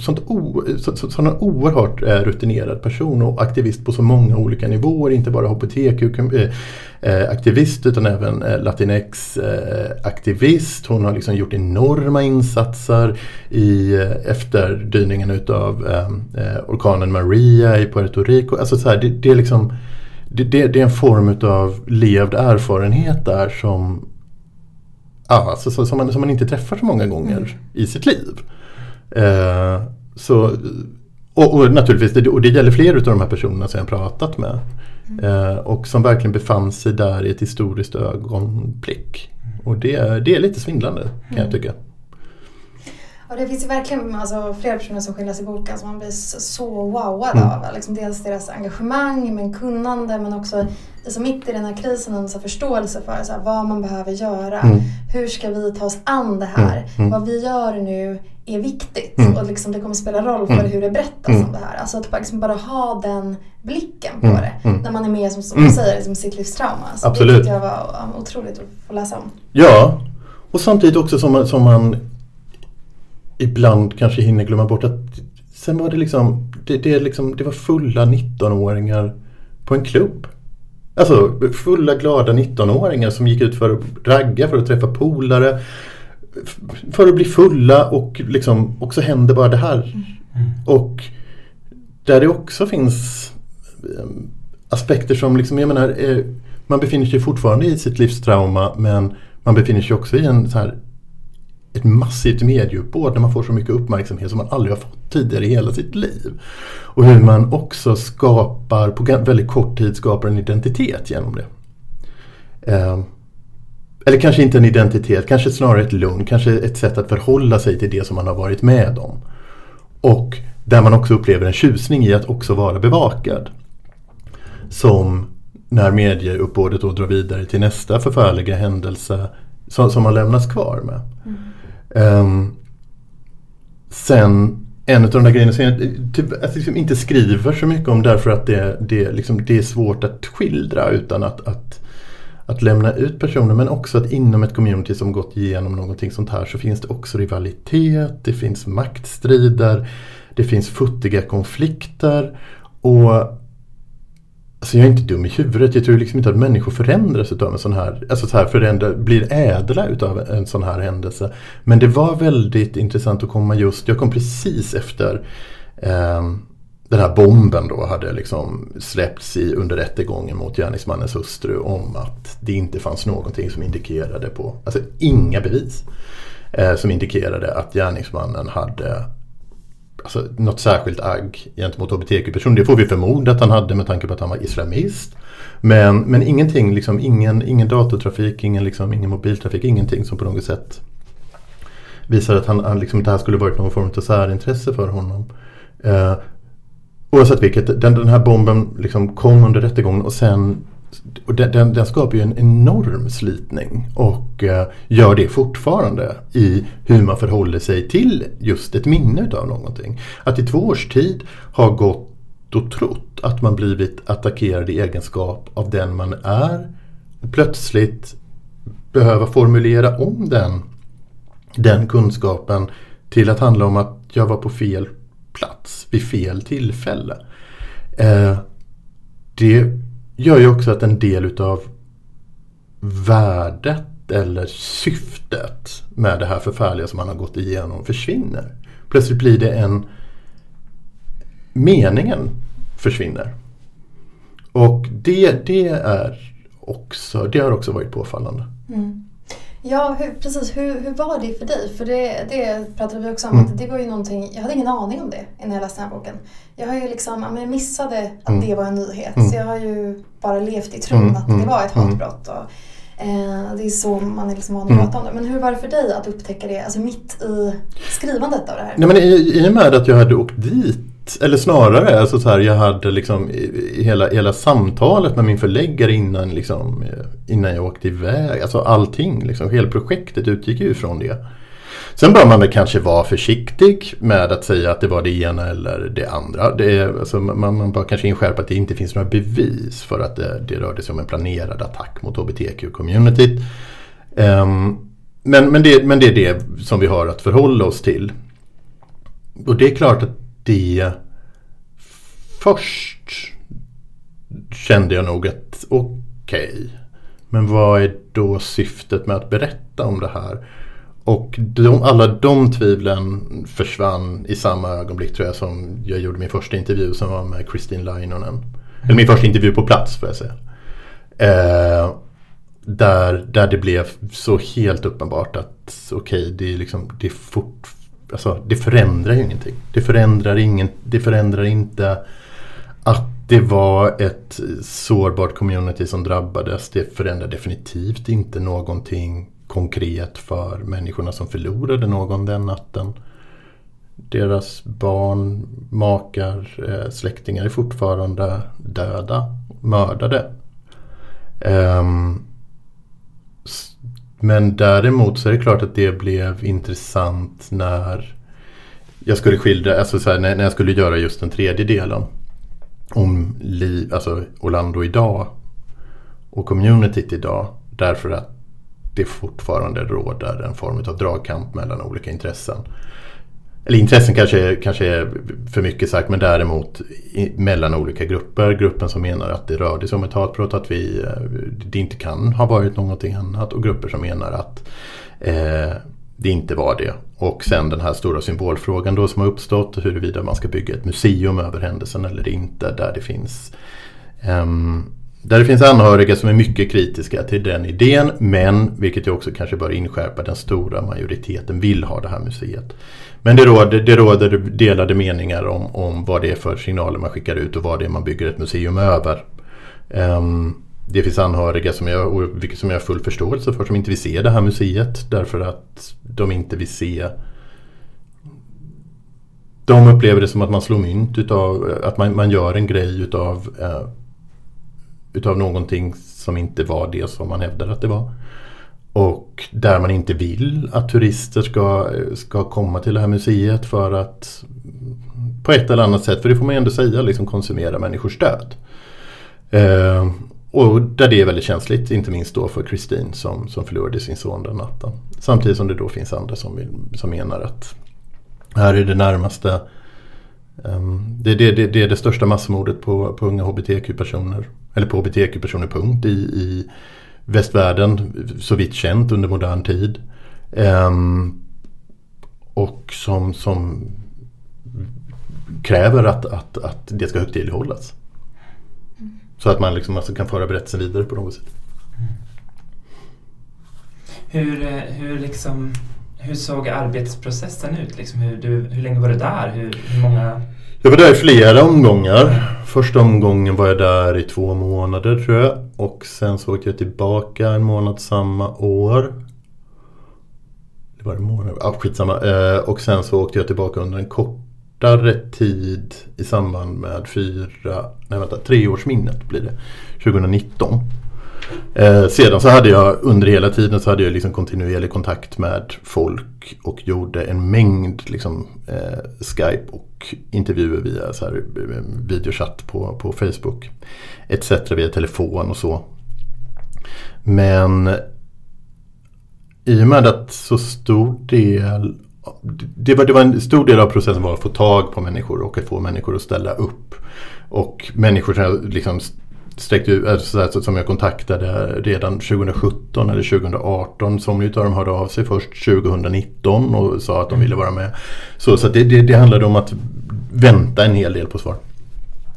sånt o, så, så, sån oerhört eh, rutinerad person och aktivist på så många olika nivåer. Inte bara HBTQ-aktivist eh, utan även latinx-aktivist. Hon har liksom gjort enorma insatser i efterdyningen utav orkanen Maria i Puerto Rico. Alltså så här, det, det, är liksom, det, det, det, är en form utav levd erfarenhet där som, alltså, som, man, som man inte träffar så många gånger mm. i sitt liv. Eh, så, och, och, naturligtvis, och det gäller fler av de här personerna som jag pratat med. Mm. Eh, och som verkligen befann sig där i ett historiskt ögonblick. Och det, det är lite svindlande kan mm. jag tycka. Och det finns ju verkligen alltså, flera personer som skildras i boken som man blir så wowad mm. av. Liksom dels deras engagemang, men kunnande, men också liksom mitt i den här krisen en så förståelse för så här, vad man behöver göra. Mm. Hur ska vi ta oss an det här? Mm. mm. Vad vi gör nu är viktigt mm. och liksom det kommer spela roll för mm. hur det berättas om det här. Alltså att liksom bara ha den blicken på det när man är med som, som du säger, liksom sitt livstrauma. Så Absolut. Det tyckte jag var otroligt att få läsa om. Ja, och samtidigt också som som man ibland kanske hinner glömma bort att sen var det liksom, det, det, liksom, det var fulla 19-åringar på en klubb. Alltså fulla glada 19-åringar som gick ut för att ragga, för att träffa polare. För att bli fulla och liksom, och så händer bara det här. Mm. Och där det också finns ehm, aspekter som liksom, jag menar, eh, man befinner sig fortfarande i sitt livstrauma men man befinner sig också i en så här ett massivt medieuppbåd när man får så mycket uppmärksamhet som man aldrig har fått tidigare i hela sitt liv. Och hur man också skapar, på väldigt kort tid skapar en identitet genom det. Eh, eller kanske inte en identitet, kanske snarare ett lugn, kanske ett sätt att förhålla sig till det som man har varit med om. Och där man också upplever en tjusning i att också vara bevakad. Som när medieuppbådet då drar vidare till nästa förfärliga händelse som, som man lämnas kvar med. Mm. Um, sen en av de där grejerna som jag typ, alltså liksom inte skriver så mycket om därför att det, det, liksom, det är svårt att skildra utan att, att, att lämna ut personer men också att inom ett community som gått igenom någonting sånt här så finns det också rivalitet, det finns maktstrider, det finns futtiga konflikter och Alltså jag är inte dum i huvudet. Jag tror liksom inte att människor förändras utav en sån här, alltså så här förändra, blir ädla utav en sån här händelse. Men det var väldigt intressant att komma just, jag kom precis efter eh, den här bomben då hade liksom släppts i under rättegången mot gärningsmannens hustru om att det inte fanns någonting som indikerade på, alltså inga bevis eh, som indikerade att gärningsmannen hade alltså, något särskilt agg gentemot hbtq-personer. Det får vi förmoda att han hade med tanke på att han var islamist. Men, men ingenting, liksom, ingen, ingen datortrafik, ingen, liksom, ingen mobiltrafik, ingenting som på något sätt visar att han, han liksom, det här skulle varit någon form av särintresse för honom. Eh, oavsett vilket, den, den här bomben liksom kom under rättegången och sen och den, den, den, skapar ju en enorm slitning och eh, gör det fortfarande i hur man förhåller sig till just ett minne av någonting. Att i två års tid ha gått och trott att man blivit attackerad i egenskap av den man är och plötsligt behöva formulera om den, den kunskapen till att handla om att jag var på fel plats vid fel tillfälle. Eh, det gör ju också att en del utav värdet eller syftet med det här förfärliga som man har gått igenom försvinner. Plötsligt blir det en... Meningen försvinner. Och det, det är också, det har också varit påfallande. Mm. Ja, hur, precis. Hur, hur var det för dig? För det, det pratade vi också om. Mm. Att det var ju någonting, jag hade ingen aning om det innan jag läste den här boken. Jag har ju liksom, jag missade att mm. det var en nyhet. Mm. Så jag har ju bara levt i tron mm. att det mm. var ett mm. hatbrott. Och, eh, det är så man är liksom van att prata om det. Men hur var det för dig att upptäcka det alltså mitt i skrivandet av det här? Nej, men i, I och med att jag hade åkt dit eller snarare, alltså så här, jag hade liksom hela, hela samtalet med min förläggare innan, liksom, eh, innan jag åkte iväg. Alltså allting, liksom, hela projektet utgick ju från det. Sen bör man väl kanske vara försiktig med att säga att det var det ena eller det andra. Det är, alltså, man, man bör kanske inskärpa att det inte finns några bevis för att det, det rörde sig om en planerad attack mot hbtq-communityt. Um, ehm, men, men, det, men det är det som vi har att förhålla oss till. Och det är klart att det först kände jag nog att okej, okay, men vad är då syftet med att berätta om det här? Och de, alla de tvivlen försvann i samma ögonblick tror jag som jag gjorde min första intervju som var med Kristin Lainonen. Eller min första intervju på plats får jag säga. Eh, där, där det blev så helt uppenbart att okej, okay, det är liksom, det är fort, alltså, det förändrar ju ingenting. Det förändrar, ingen, det förändrar inte att det var ett sårbart community som drabbades. Det förändrar definitivt inte någonting konkret för människorna som förlorade någon den natten. Deras barn, makar, eh, släktingar är fortfarande döda, mördade. Um, men däremot så är det klart att det blev intressant när jag skulle skildra, alltså så här, när, när jag skulle göra just den tredje delen. Om liv, alltså Orlando idag och communityt idag. Därför att det fortfarande råder en form av dragkamp mellan olika intressen. Eller intressen kanske, kanske är för mycket sagt men däremot i, mellan olika grupper. Gruppen som menar att det rörde sig om ett hatbrott, att vi, eh, det inte kan ha varit någonting annat. Och grupper som menar att eh, det inte var det. Och sen den här stora symbolfrågan då som har uppstått huruvida man ska bygga ett museum över händelsen eller inte. Där det finns um, där det finns anhöriga som är mycket kritiska till den idén men, vilket jag också kanske bör inskärpa, den stora majoriteten vill ha det här museet. Men det råder, det råder delade meningar om, om vad det är för signaler man skickar ut och vad det är man bygger ett museum över. Um, det finns anhöriga som jag, vilket som jag har full förståelse för som inte vill se det här museet därför att de inte vill se de upplever det som att man slår mynt utav, att man, man gör en grej utav eh, utav någonting som inte var det som man hävdade att det var. Och där man inte vill att turister ska, ska komma till det här museet för att på ett eller annat sätt, för det får man ju ändå säga, liksom konsumera människors död. Eh, och där det är väldigt känsligt, inte minst då för Kristin som, som förlorade sin son den natten. Samtidigt som det då finns andra som, vill, som menar att här är det närmaste um, det, det, det, det, är det största massmordet på, på unga hbtq-personer. Eller på hbtq-personer punkt i, i västvärlden så vitt känt under modern tid. Um, och som, som kräver att, att, att det ska högtidlighållas. Mm. Så att man liksom alltså kan föra berättelsen vidare på något sätt. Hur, hur, liksom, hur såg arbetsprocessen ut? Liksom hur, du, hur länge var du där? Hur, hur många... Jag var där i flera omgångar. Första omgången var jag där i två månader tror jag. Och sen så åkte jag tillbaka en månad samma år. Det var en månad, ja skitsamma. Eh, och sen så åkte jag tillbaka under en kortare tid i samband med fyra, nej vänta, treårsminnet blir det. 2019. Eh, sedan så hade jag under hela tiden så hade jag liksom kontinuerlig kontakt med folk och gjorde en mängd liksom, eh, Skype och intervjuer via så här, eh, videochatt på, på Facebook. Etc. via telefon och så. Men i och med att så stor del det var, det var en stor del av processen var att få tag på människor och att få människor att ställa upp. Och människor som liksom sträckte ut, alltså, som jag kontaktade redan 2017 eller 2018. Somliga av dem hörde av sig först 2019 och sa att de ville vara med. Så, så det, det, det handlade om att vänta en hel del på svar.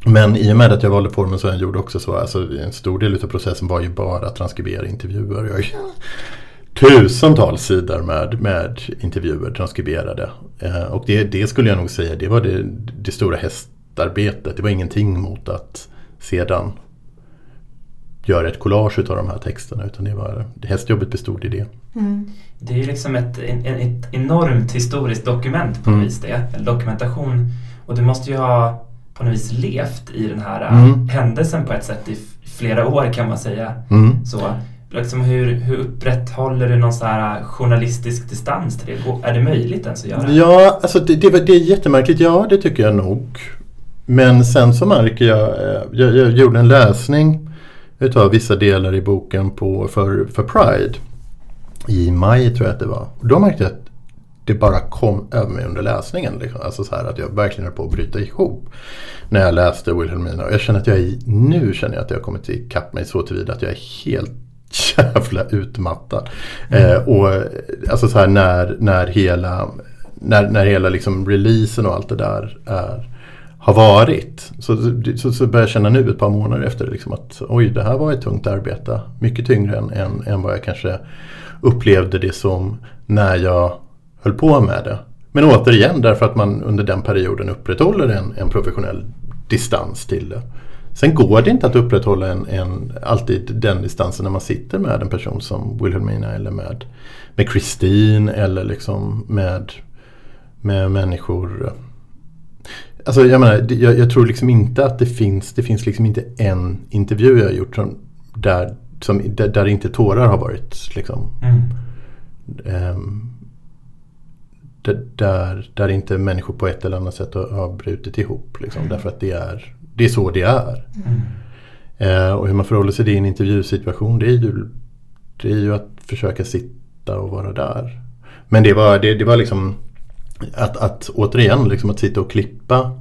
Men i och med att jag valde formen så jag gjorde också så, alltså en stor del av processen var ju bara att transkribera intervjuer. Jag, tusentals sidor med, med intervjuer transkriberade. Eh, och det, det, skulle jag nog säga, det var det, det stora hästarbetet. Det var ingenting mot att sedan göra ett collage av de här texterna utan det var, hästjobbet bestod i det. Mm. Det är ju liksom ett, ett, ett, enormt historiskt dokument på något mm. vis det, en dokumentation. Och du måste ju ha på något vis levt i den här mm. händelsen på ett sätt i flera år kan man säga. Mm. Så, liksom hur, hur upprätthåller du någon så här journalistisk distans till det? Är det möjligt ens att göra? Ja, alltså det, det, det är jättemärkligt. Ja, det tycker jag nog. Men sen så märker jag, eh, jag, jag gjorde en läsning utav vissa delar i boken på, för, för Pride. I maj tror jag att det var. Och då märkte jag att det bara kom över mig under läsningen. Liksom. Alltså så här att jag verkligen höll på att bryta ihop. När jag läste Wilhelmina. Och jag känner att jag är, nu känner jag att jag har kommit ikapp mig så tillvida att jag är helt jävla utmattad. Mm. Eh, och alltså så här när, när hela, när, när hela liksom releasen och allt det där är har varit. Så, så, så börjar jag känna nu ett par månader efter liksom att oj, det här var ett tungt arbete. Mycket tyngre än, än, än vad jag kanske upplevde det som när jag höll på med det. Men återigen därför att man under den perioden upprätthåller en, en professionell distans till det. Sen går det inte att upprätthålla en, en, alltid den distansen när man sitter med en person som Wilhelmina eller med, med Christine eller liksom med, med människor Alltså jag menar, jag, jag, tror liksom inte att det finns, det finns liksom inte en intervju jag har gjort som, där, som, där, där inte tårar har varit liksom. Mm. Um, där, där inte människor på ett eller annat sätt har, har brutit ihop. Liksom, mm. Därför att det är, det är så det är. Mm. Uh, och hur man förhåller sig till en intervjusituation det är, ju, det är ju att försöka sitta och vara där. Men det var, det, det var liksom att, att återigen liksom att sitta och klippa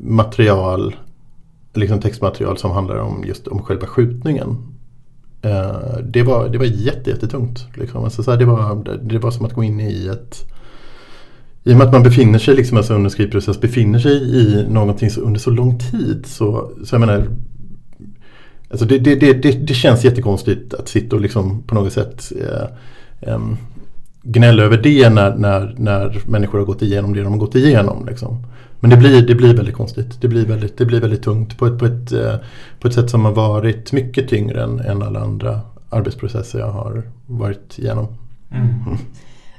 material, liksom textmaterial som handlar om just om själva skjutningen. Eh, det, var, det var jättetungt. Liksom. Alltså, så här, det, var, det var som att gå in i ett i och med att man befinner sig liksom, alltså under skrivprocess, befinner sig i någonting så, under så lång tid så, så jag menar Alltså det, det, det, det, känns jättekonstigt att sitta och liksom på något sätt eh, eh, gnälla över det när, när, när människor har gått igenom det de har gått igenom. Liksom. Men det blir, det blir väldigt konstigt. Det blir väldigt, det blir väldigt tungt på ett, på, ett, eh, på ett sätt som har varit mycket tyngre än, än alla andra arbetsprocesser jag har varit igenom. Mm. Mm.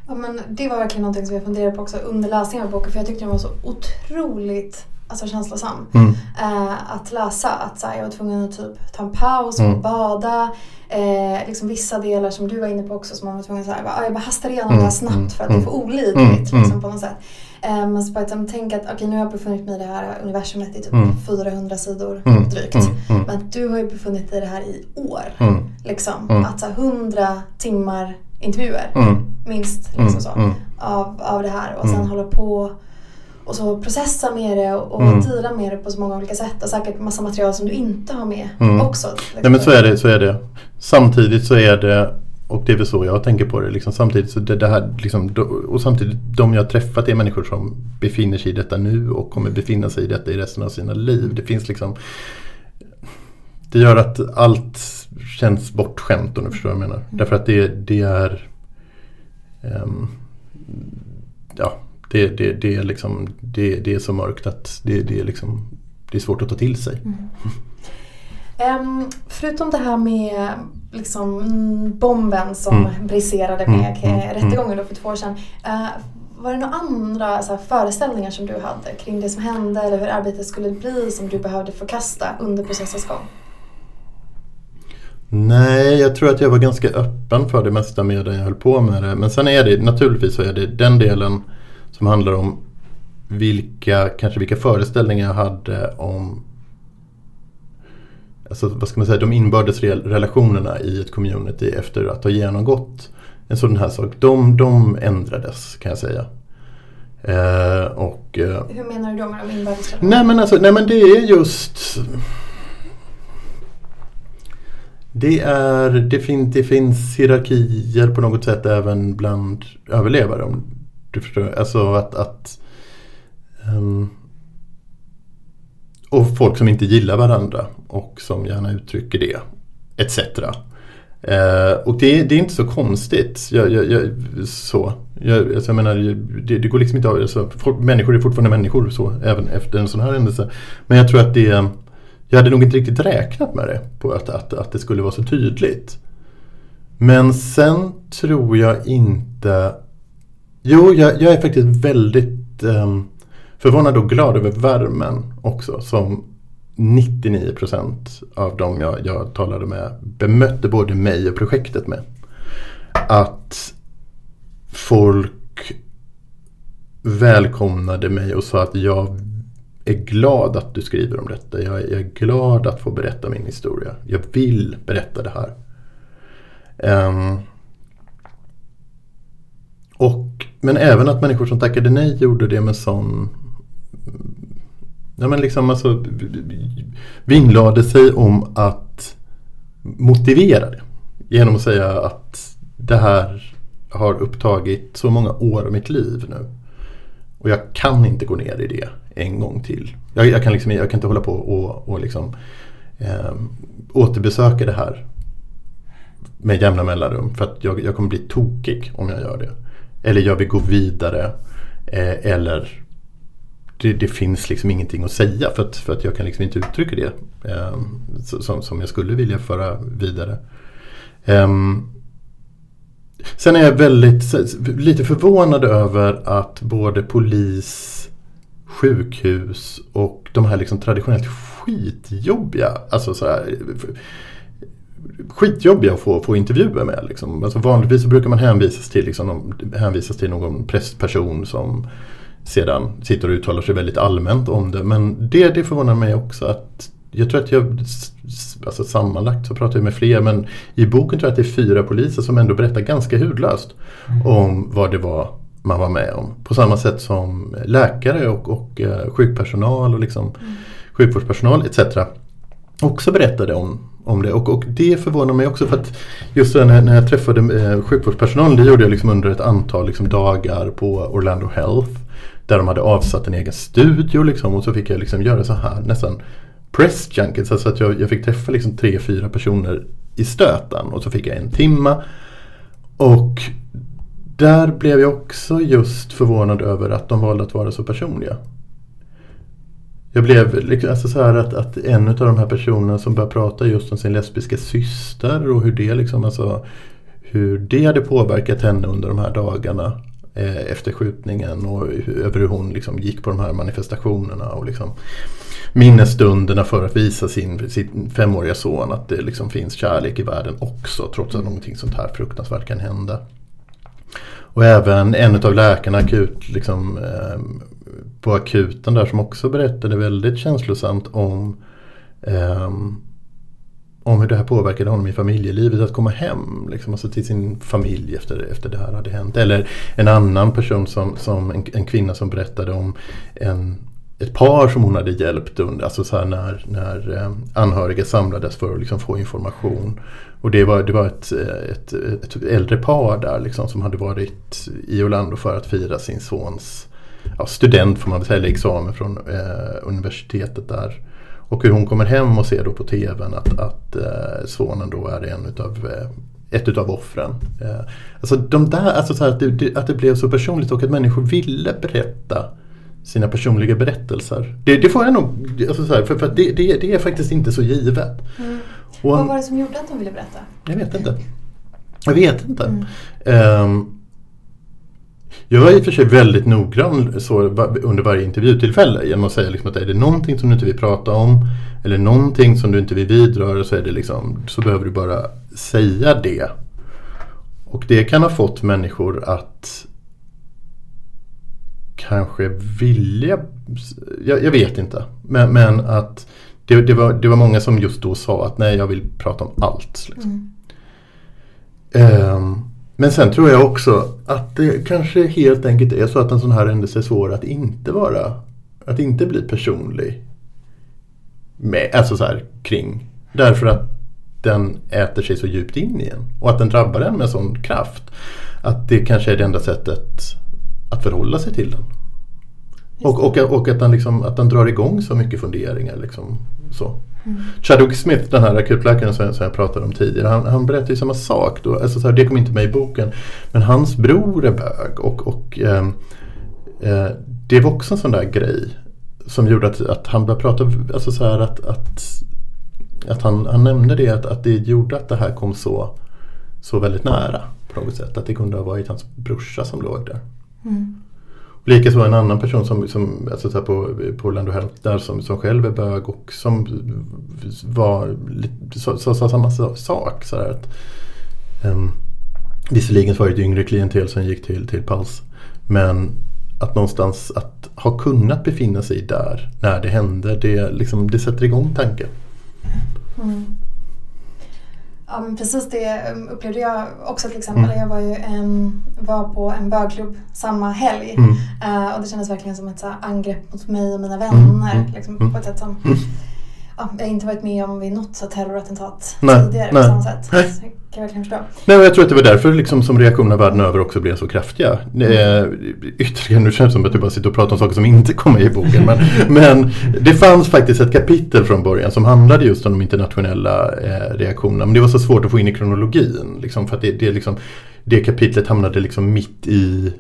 Ja, men det var verkligen någonting som jag funderade på också under läsningen av boken för jag tyckte den var så otroligt alltså, känslosam. Mm. Eh, att läsa. Att så här, jag var tvungen att typ ta en paus Mm. och bada. Eh, liksom vissa delar som du var inne på också som man var tvungen att säga, ah, jag bara hastar igenom Mm, det här snabbt mm, för att det är för mm. olidligt Mm, liksom, mm. på något sätt. Eh, men så bara liksom, tänk att okej nu har jag befunnit mig i det här universumet i typ Mm. 400 sidor Mm. drygt. Mm. Mm. Men du har ju befunnit dig i det här i år. Mm. Liksom. Mm. Att så här, 100 timmar intervjuer Mm. minst Mm. liksom så, Mm. av, av det här och sen Mm. hålla på och så processa med det och, Mm. deala med det på så många olika sätt och säkert massa material som du inte har med Mm. också. liksom. Nej men så är det, så är det. Samtidigt så är det, och det är väl så jag tänker på det, liksom, samtidigt så det, det här, liksom, och samtidigt de jag har träffat är människor som befinner sig i detta nu och kommer befinna sig i detta i resten av sina liv. Det finns liksom Det gör att allt känns bortskämt om du förstår vad jag menar. Därför att det, det är Ja, det, det, det är liksom det, det är så mörkt att det, det är liksom Det är svårt att ta till sig. Ehm, förutom det här med liksom, mm, bomben som Mm. briserade Mm, med mm, eh, rättegången då för två år sedan. eh, var det några andra här, föreställningar som du hade kring det som hände eller hur arbetet skulle bli som du behövde förkasta under processens gång? Nej, jag tror att jag var ganska öppen för det mesta medan jag höll på med det. Men sen är det naturligtvis så är det den delen som handlar om vilka, kanske vilka föreställningar jag hade om alltså, vad ska man säga, de inbördes rel- relationerna i ett community efter att ha genomgått en sån här sak. De, de ändrades kan jag säga. Eh, och, eh, Hur menar du då med de inbördes Nej men alltså, nej men det är just Det är, det, fin, det finns hierarkier på något sätt även bland överlevare du förstår. Alltså att, att um, Och folk som inte gillar varandra och som gärna uttrycker det. Etc. Uh, eh, och det, det är inte så konstigt. Jag, jag, jag, så. Jag, alltså jag menar, det, det går liksom inte av. Alltså, folk, människor är fortfarande människor så, även efter en sån här händelse. Men jag tror att det Jag hade nog inte riktigt räknat med det. På att, att, att det skulle vara så tydligt. Men sen tror jag inte Jo, jag, jag är faktiskt väldigt um, förvånad och glad över värmen också. Som 99% av dem jag, jag talade med bemötte både mig och projektet med. Att folk välkomnade mig och sa att jag är glad att du skriver om detta. Jag, jag är glad att få berätta min historia. Jag vill berätta det här. Um, och, men även att människor som tackade nej gjorde det med sån Ja men liksom alltså vinglade sig om att Motivera det Genom att säga att Det här har upptagit så många år av mitt liv nu. Och jag kan inte gå ner i det en gång till. Jag, jag kan, liksom, jag kan inte hålla på och, och liksom eh, Återbesöka det här Med jämna mellanrum för att jag, jag kommer bli tokig om jag gör det. Eller jag vill gå vidare eh, Eller det, det, finns liksom ingenting att säga för att, för att jag kan liksom inte uttrycka det eh, som, som jag skulle vilja föra vidare. Eh, sen är jag väldigt lite förvånad över att både polis, sjukhus och de här liksom traditionellt skitjobbiga, alltså så här, skitjobbiga att få, få intervjuer med. Liksom. Alltså vanligtvis så brukar man hänvisas till, liksom, hänvisas till någon prästperson som sedan sitter och uttalar sig väldigt allmänt om det. Men det, det förvånar mig också att jag tror att jag, alltså sammanlagt så pratar jag med fler men i boken tror jag att det är fyra poliser som ändå berättar ganska hudlöst mm. om vad det var man var med om. På samma sätt som läkare och, och uh, sjukpersonal och liksom mm. sjukvårdspersonal etc. Också berättade om, om det och, och det förvånar mig också för att just när, när jag träffade eh, sjukvårdspersonal det gjorde jag liksom under ett antal liksom, dagar på Orlando Health där de hade avsatt en egen studio liksom, och så fick jag liksom göra så här nästan press junkets. Alltså att jag, jag fick träffa liksom tre, fyra personer i stöten och så fick jag en timma. Och där blev jag också just förvånad över att de valde att vara så personliga. Jag blev alltså så här att, att en av de här personerna som började prata just om sin lesbiska syster och hur det liksom alltså hur det hade påverkat henne under de här dagarna. eh, efter skjutningen och över hur hon liksom gick på de här manifestationerna och liksom minnesstunderna för att visa sin, sin femåriga son att det liksom finns kärlek i världen också trots att någonting sånt här fruktansvärt kan hända. Och även en av läkarna akut, liksom, eh, på akuten där som också berättade väldigt känslosamt om eh, om hur det här påverkade honom i familjelivet att komma hem liksom, alltså till sin familj efter, efter det här hade hänt. Eller en annan person som, som en, en kvinna som berättade om en, ett par som hon hade hjälpt under, alltså så när, när eh, anhöriga samlades för att liksom få information. Och det var, det var ett, ett, ett äldre par där liksom, som hade varit i Orlando för att fira sin sons ja, student får man väl säga, examen från eh, universitetet där. Och hur hon kommer hem och ser då på tvn att, att eh, sonen då är en utav eh, ett utav offren. Eh, alltså de där, alltså så att, det, att det blev så personligt och att människor ville berätta sina personliga berättelser. Det, det får jag nog, alltså så här, för, för det, det, det, är faktiskt inte så givet. Mm. Och, Vad var det som gjorde att de ville berätta? Jag vet inte. Jag vet inte. Mm. Um, jag var i och för sig väldigt noggrann så, under varje intervjutillfälle genom att säga liksom att är det någonting som du inte vill prata om eller någonting som du inte vill vidröra så, är det liksom, så behöver du bara säga det. Och det kan ha fått människor att kanske vilja, jag, jag vet inte, men, men att det, det, var, det var många som just då sa att nej jag vill prata om allt. Liksom. Mm. Um, men sen tror jag också att det kanske helt enkelt är så att en sån här händelse är svår att inte vara, att inte bli personlig med, alltså så här, kring. Därför att den äter sig så djupt in i en och att den drabbar en med sån kraft. Att det kanske är det enda sättet att förhålla sig till den. Och, och, och att, den liksom, att den drar igång så mycket funderingar. Liksom, så. Mm. Chadwick Smith, den här akutläkaren som, som jag pratade om tidigare, han, han berättar ju samma sak. Då. Alltså, så här, det kom inte med i boken. Men hans bror är bög och, och eh, eh, det var också en sån där grej som gjorde att, att han började prata, alltså så här att, att, att han, han nämnde det, att, att det gjorde att det här kom så, så väldigt nära på något sätt. Att det kunde ha varit hans brorsa som låg där. Mm. Likaså en annan person som, som alltså så på, på Orlando Health där som, som själv är bög och som var sa, sa, sa samma sak. Så att, um, visserligen var det ett yngre klientel som gick till, till Pals. Men att någonstans att ha kunnat befinna sig där när det hände, det, liksom, det sätter igång tanken. Mm. Ja, men precis det um, upplevde jag också till exempel. Mm. Jag var ju en, var på en bögklubb samma helg mm. uh, och det kändes verkligen som ett så angrepp mot mig och mina vänner. Mm. Liksom, mm. på ett sätt som mm. Ja, jag inte varit med om vid något så terrorattentat nej, tidigare nej. på samma sätt. Nej. Så kan jag verkligen förstå. Nej, jag tror att det var därför liksom, som reaktionerna världen över också blev så kraftiga. Mm. ytterligare, nu känns det som att jag bara sitter och pratar om saker som inte kommer i boken. Men, men det fanns faktiskt ett kapitel från början som handlade just om de internationella eh, reaktionerna. Men det var så svårt att få in i kronologin. Liksom, för att det, det, liksom, det kapitlet hamnade liksom mitt i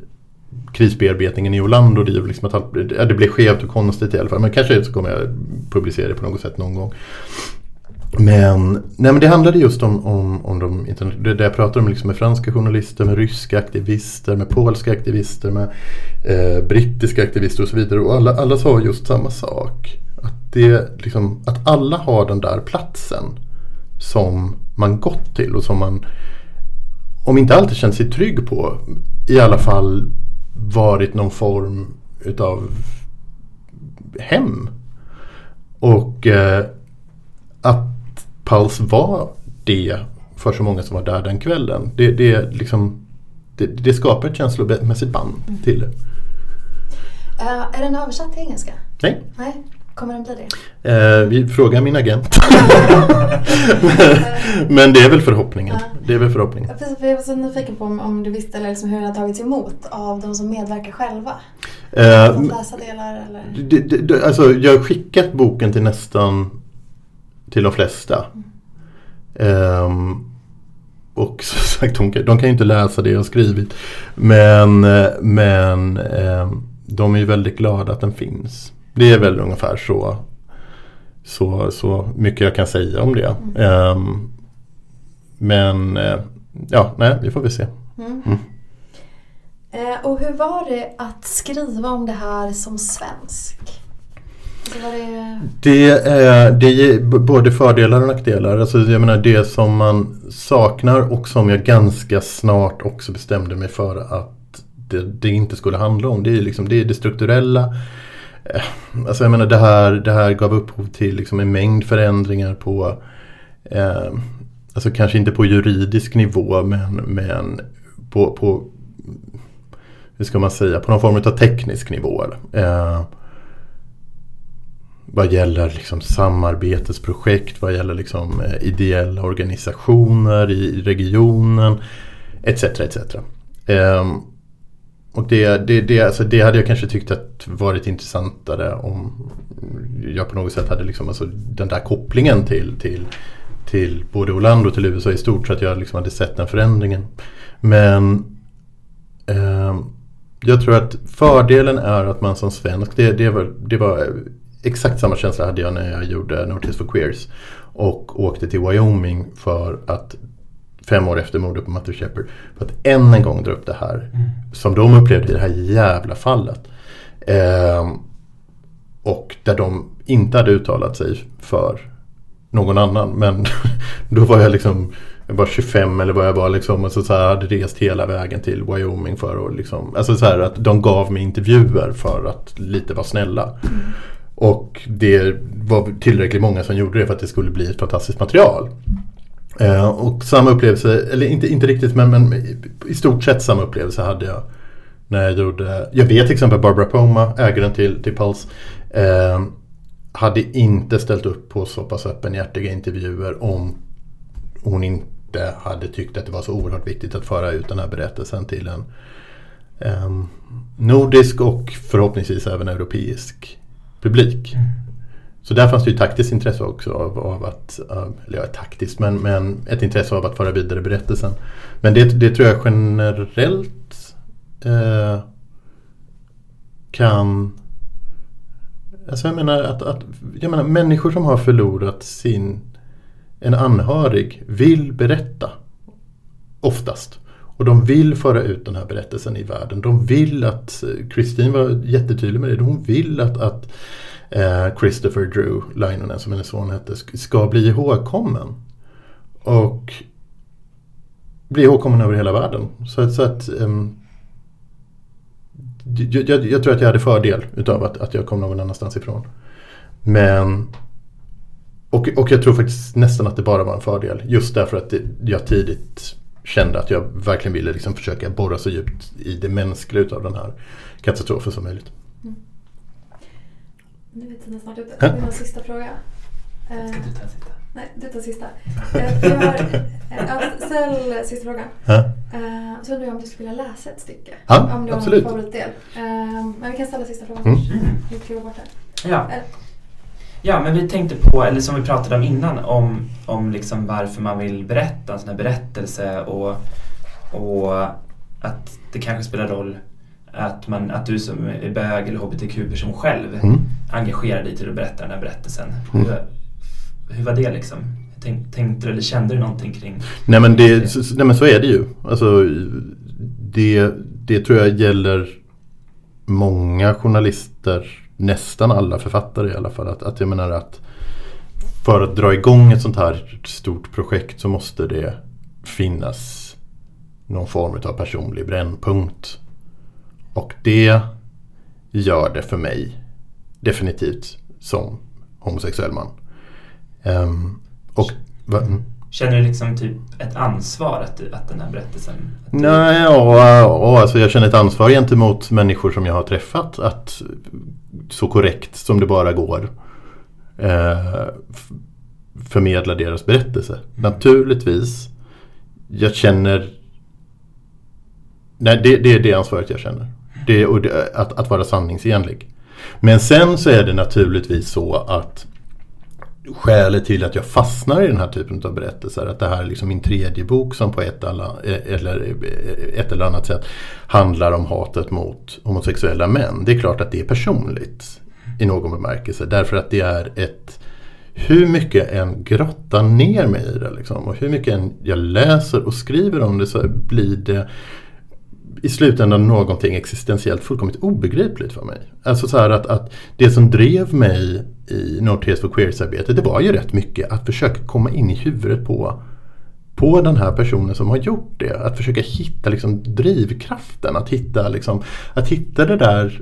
krisbearbetningen i Orlando. Det, liksom att, det blir skevt och konstigt i alla fall. Men kanske så kommer jag publicera det på något sätt någon gång. Men, nej, men det handlade just om, om, om de det där jag pratade om liksom med franska journalister, med ryska aktivister, med polska aktivister, med eh, brittiska aktivister och så vidare. Och alla, alla sa just samma sak. Att, det, liksom, att alla har den där platsen som man gått till och som man, om inte alltid känt sig trygg på, i alla fall varit någon form utav hem. Och eh, att Pulse var det för så många som var där den kvällen. Det, det, liksom, det, det skapar ett känslomässigt band mm. till det. Uh, är den översatt till engelska? Nej. Nej. Kommer den bli det? Uh, vi frågar min agent. men, det är väl förhoppningen. Ja. Det är väl förhoppningen. Precis, jag var så nyfiken på om, om du visste eller liksom hur det har tagits emot av de som medverkar själva. Läsa delar eller? Det, det, alltså, jag har skickat boken till nästan till de flesta. Mm. Um, och som sagt, de kan, de kan ju inte läsa det jag har skrivit. Men, men um, de är ju väldigt glada att den finns. Det är väl ungefär så, så, så mycket jag kan säga om det. Mm. Um, men uh, ja, nej, vi får väl se. Mm. mm. Eh, och hur var det att skriva om det här som svensk? Alltså var det... Det är, det är både fördelar och nackdelar. Alltså jag menar det som man saknar och som jag ganska snart också bestämde mig för att det, det inte skulle handla om. Det är, liksom, det, är det strukturella. Eh, alltså jag menar det här, det här gav upphov till liksom en mängd förändringar på eh, Alltså kanske inte på juridisk nivå men, men på, på hur ska man säga, på någon form av teknisk nivå. Eh, vad gäller liksom samarbetesprojekt, vad gäller liksom eh, ideella organisationer i regionen etc. etc. Eh, och det, det, det, alltså det hade jag kanske tyckt att varit intressantare om jag på något sätt hade liksom, alltså den där kopplingen till, till, till både Orlando och till USA i stort så att jag liksom hade sett den förändringen. Men eh, jag tror att fördelen är att man som svensk, det, det, var, det var exakt samma känsla hade jag när jag gjorde Notice for Queers. Och åkte till Wyoming för att fem år efter mordet på Matthew Shepard. För att än en gång dra upp det här. Som de upplevde i det här jävla fallet. Ehm, och där de inte hade uttalat sig för någon annan. Men då var jag liksom jag var 25 eller vad jag var liksom. Och så, så här, hade rest hela vägen till Wyoming för att liksom. Alltså så här att de gav mig intervjuer för att lite vara snälla. Och det var tillräckligt många som gjorde det för att det skulle bli ett fantastiskt material. Eh, och samma upplevelse, eller inte, inte riktigt men, men i stort sett samma upplevelse hade jag när jag gjorde, jag vet till exempel Barbara Poma, ägaren till, till Pulse, eh, hade inte ställt upp på så pass öppenhjärtiga intervjuer om hon inte hade tyckt att det var så oerhört viktigt att föra ut den här berättelsen till en eh, nordisk och förhoppningsvis även europeisk publik. Mm. Så där fanns det ju taktiskt intresse också av, av att, eller ja, taktiskt, men, men ett intresse av att föra vidare berättelsen. Men det, det tror jag generellt eh, kan... Alltså jag menar att, att jag menar, människor som har förlorat sin en anhörig vill berätta. Oftast. Och de vill föra ut den här berättelsen i världen. De vill att, eh, Kristin var jättetydlig med det, hon vill att, att Eh, Christopher Drew, Lainonen som hennes son hette, ska bli ihågkommen. Och bli ihågkommen över hela världen. Så, att- så att um, jag, jag, jag tror att jag hade fördel utav att, att jag kom någon annanstans ifrån. Men och, och jag tror faktiskt nästan att det bara var en fördel. Just därför att det, jag tidigt kände att jag verkligen ville liksom försöka borra så djupt i det mänskliga utav den här katastrofen som möjligt. Mm. Nu är tiden snart ute. Ja. Jag vill ha en sista fråga. Ska du ta en sista? nej, du tar sista. Eh, jag har, eh, ställ sista frågan. Ja, Eh, så undrar jag om du skulle vilja läsa ett stycke? Ja, om du har absolut. någon favoritdel. Men vi kan ställa sista frågan Mm. först. Vi kliver bort här. Ja. Ja, men vi tänkte på, eller som vi pratade om innan, om, om liksom varför man vill berätta en sån här berättelse och, och att det kanske spelar roll att, man, att du som är bög eller hbtq-person själv Mm. Engagerar dig till att berätta den här berättelsen. Mm. Hur, hur var det liksom? Tänk, tänkte du eller kände du någonting kring Nej men, det, så- nej men så är det ju. Alltså, det, det tror jag gäller många journalister, nästan alla författare i alla fall. Att, att jag menar att för att dra igång ett sånt här stort projekt så måste det finnas någon form av personlig brännpunkt. Och det gör det för mig definitivt som homosexuell man. Ehm, och, mm. Känner du liksom typ ett ansvar att, du- att den här berättelsen... Att du- Nej, ja, ja, alltså jag känner ett ansvar gentemot människor som jag har träffat att så korrekt som det bara går eh, förmedla deras berättelse. Naturligtvis, jag känner Nej, det, det är det ansvaret jag känner. Det, och det, att, att vara sanningsenlig. Men sen så är det naturligtvis så att skälet till att jag fastnar i den här typen av berättelser, att det här är liksom min tredje bok som på ett eh, eller, eller, ett eller annat sätt handlar om hatet mot homosexuella män. Det är klart att det är personligt i någon bemärkelse. Därför att det är ett hur mycket en grottar ner mig i det liksom, och hur mycket jag läser och skriver om det så blir det i slutändan någonting existentiellt fullkomligt obegripligt för mig. Alltså så här att, att det som drev mig i Norrtest for Queers-arbetet det var ju rätt mycket att försöka komma in i huvudet på på den här personen som har gjort det. Att försöka hitta liksom drivkraften. Att hitta, liksom, att hitta det där,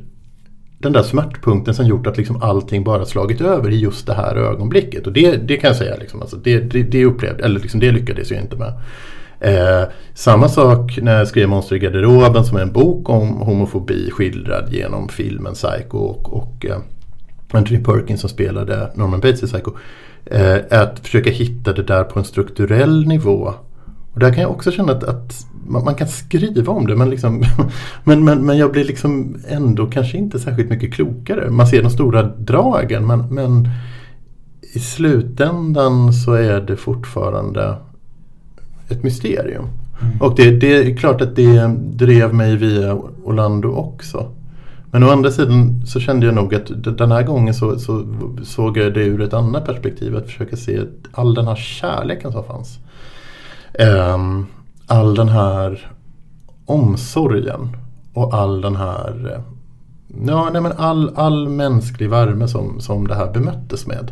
den där smärtpunkten som gjort att liksom allting bara slagit över i just det här ögonblicket. Och det, det kan jag säga, liksom, alltså det, det, det upplevde, eller liksom, det lyckades jag inte med. Eh, samma sak när jag skrev Monster i garderoben som är en bok om homofobi skildrad genom filmen Psycho och, och eh, Anthony Perkins som spelade Norman Bates i Psycho. Eh, att försöka hitta det där på en strukturell nivå. Och där kan jag också känna att, att man, man, kan skriva om det men, liksom, men, men, men jag blir liksom ändå kanske inte särskilt mycket klokare. Man ser de stora dragen men, men i slutändan så är det fortfarande ett mysterium. Mm. Och det, det, är klart att det drev mig via Orlando också. Men å andra sidan så kände jag nog att den här gången så, så såg jag det ur ett annat perspektiv. Att försöka se all den här kärleken som fanns. Um, all den här omsorgen och all den här Ja, nej men all, all mänsklig värme som, som det här bemöttes med.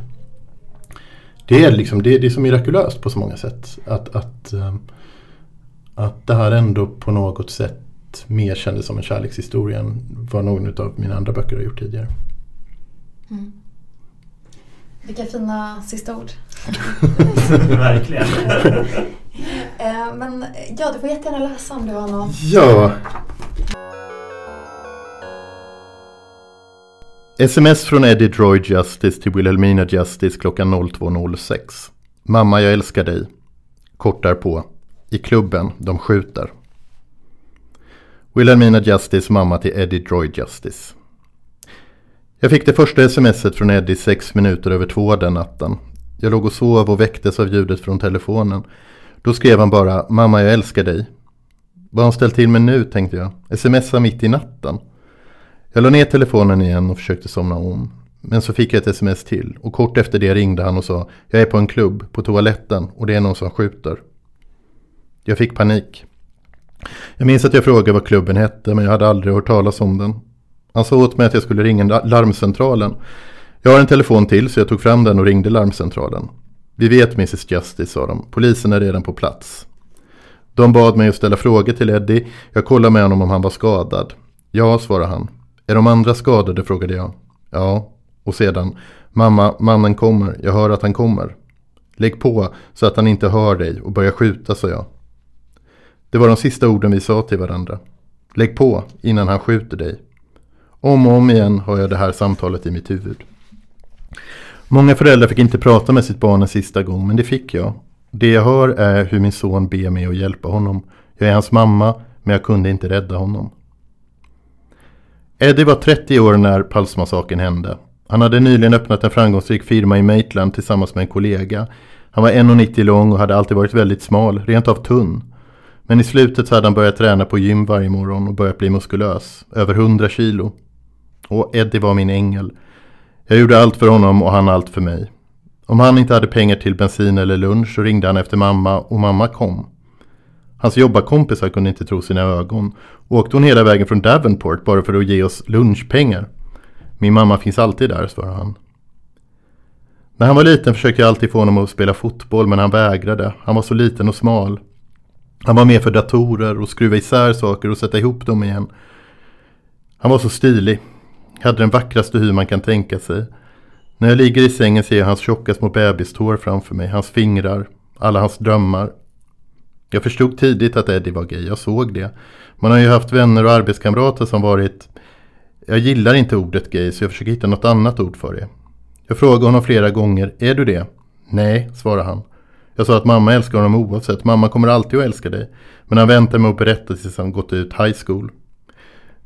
Det är, liksom, det, det är så mirakulöst på så många sätt. Att, att, ehm, att det här ändå på något sätt mer kändes som en kärlekshistoria än vad någon av mina andra böcker har gjort tidigare. Mm. Vilka fina sista ord. Verkligen. Eh, men ja, du får jättegärna läsa om det var något. Ja. Sms från Eddie Droy Justice till Wilhelmina Justice klockan 02.06. Mamma, jag älskar dig. Kort därpå. I klubben, de skjuter. Wilhelmina Justice mamma till Eddie Droy Justice. Jag fick det första smset från Eddie sex minuter över två den natten. Jag låg och sov och väcktes av ljudet från telefonen. Då skrev han bara Mamma jag älskar dig. Vad har han ställt till med nu tänkte jag. Smsa mitt i natten. Jag la ner telefonen igen och försökte somna om. Men så fick jag ett sms till och kort efter det ringde han och sa Jag är på en klubb, på toaletten och det är någon som skjuter. Jag fick panik. Jag minns att jag frågade vad klubben hette men jag hade aldrig hört talas om den. Han sa åt mig att jag skulle ringa larmcentralen. Jag har en telefon till så jag tog fram den och ringde larmcentralen. Vi vet Mrs Justice sa de. Polisen är redan på plats. De bad mig att ställa frågor till Eddie. Jag kollade med honom om han var skadad. Ja, svarade han. Är de andra skadade? frågade jag. Ja. Och sedan. Mamma, mannen kommer. Jag hör att han kommer. Lägg på så att han inte hör dig och börja skjuta, sa jag. Det var de sista orden vi sa till varandra. Lägg på innan han skjuter dig. Om och om igen har jag det här samtalet i mitt huvud. Många föräldrar fick inte prata med sitt barn en sista gång, men det fick jag. Det jag hör är hur min son ber mig att hjälpa honom. Jag är hans mamma, men jag kunde inte rädda honom. Eddie var 30 år när Palsmassakern hände. Han hade nyligen öppnat en framgångsrik firma i Maitland tillsammans med en kollega. Han var 1,90 lång och hade alltid varit väldigt smal, rent av tunn. Men i slutet så hade han börjat träna på gym varje morgon och börjat bli muskulös. Över 100 kilo. Och Eddie var min ängel. Jag gjorde allt för honom och han allt för mig. Om han inte hade pengar till bensin eller lunch så ringde han efter mamma och mamma kom. Hans jobbarkompisar kunde inte tro sina ögon. Åkte hon hela vägen från Davenport bara för att ge oss lunchpengar? Min mamma finns alltid där, svarade han. När han var liten försökte jag alltid få honom att spela fotboll men han vägrade. Han var så liten och smal. Han var med för datorer och skruva isär saker och sätta ihop dem igen. Han var så stilig. Hade den vackraste hy man kan tänka sig. När jag ligger i sängen ser jag hans tjocka små bebistår framför mig. Hans fingrar. Alla hans drömmar. Jag förstod tidigt att Eddie var gay. Jag såg det. Man har ju haft vänner och arbetskamrater som varit... Jag gillar inte ordet gay så jag försöker hitta något annat ord för det. Jag frågade honom flera gånger. Är du det? Nej, svarade han. Jag sa att mamma älskar honom oavsett. Mamma kommer alltid att älska dig. Men han väntade med att berätta tills han gått ut high school.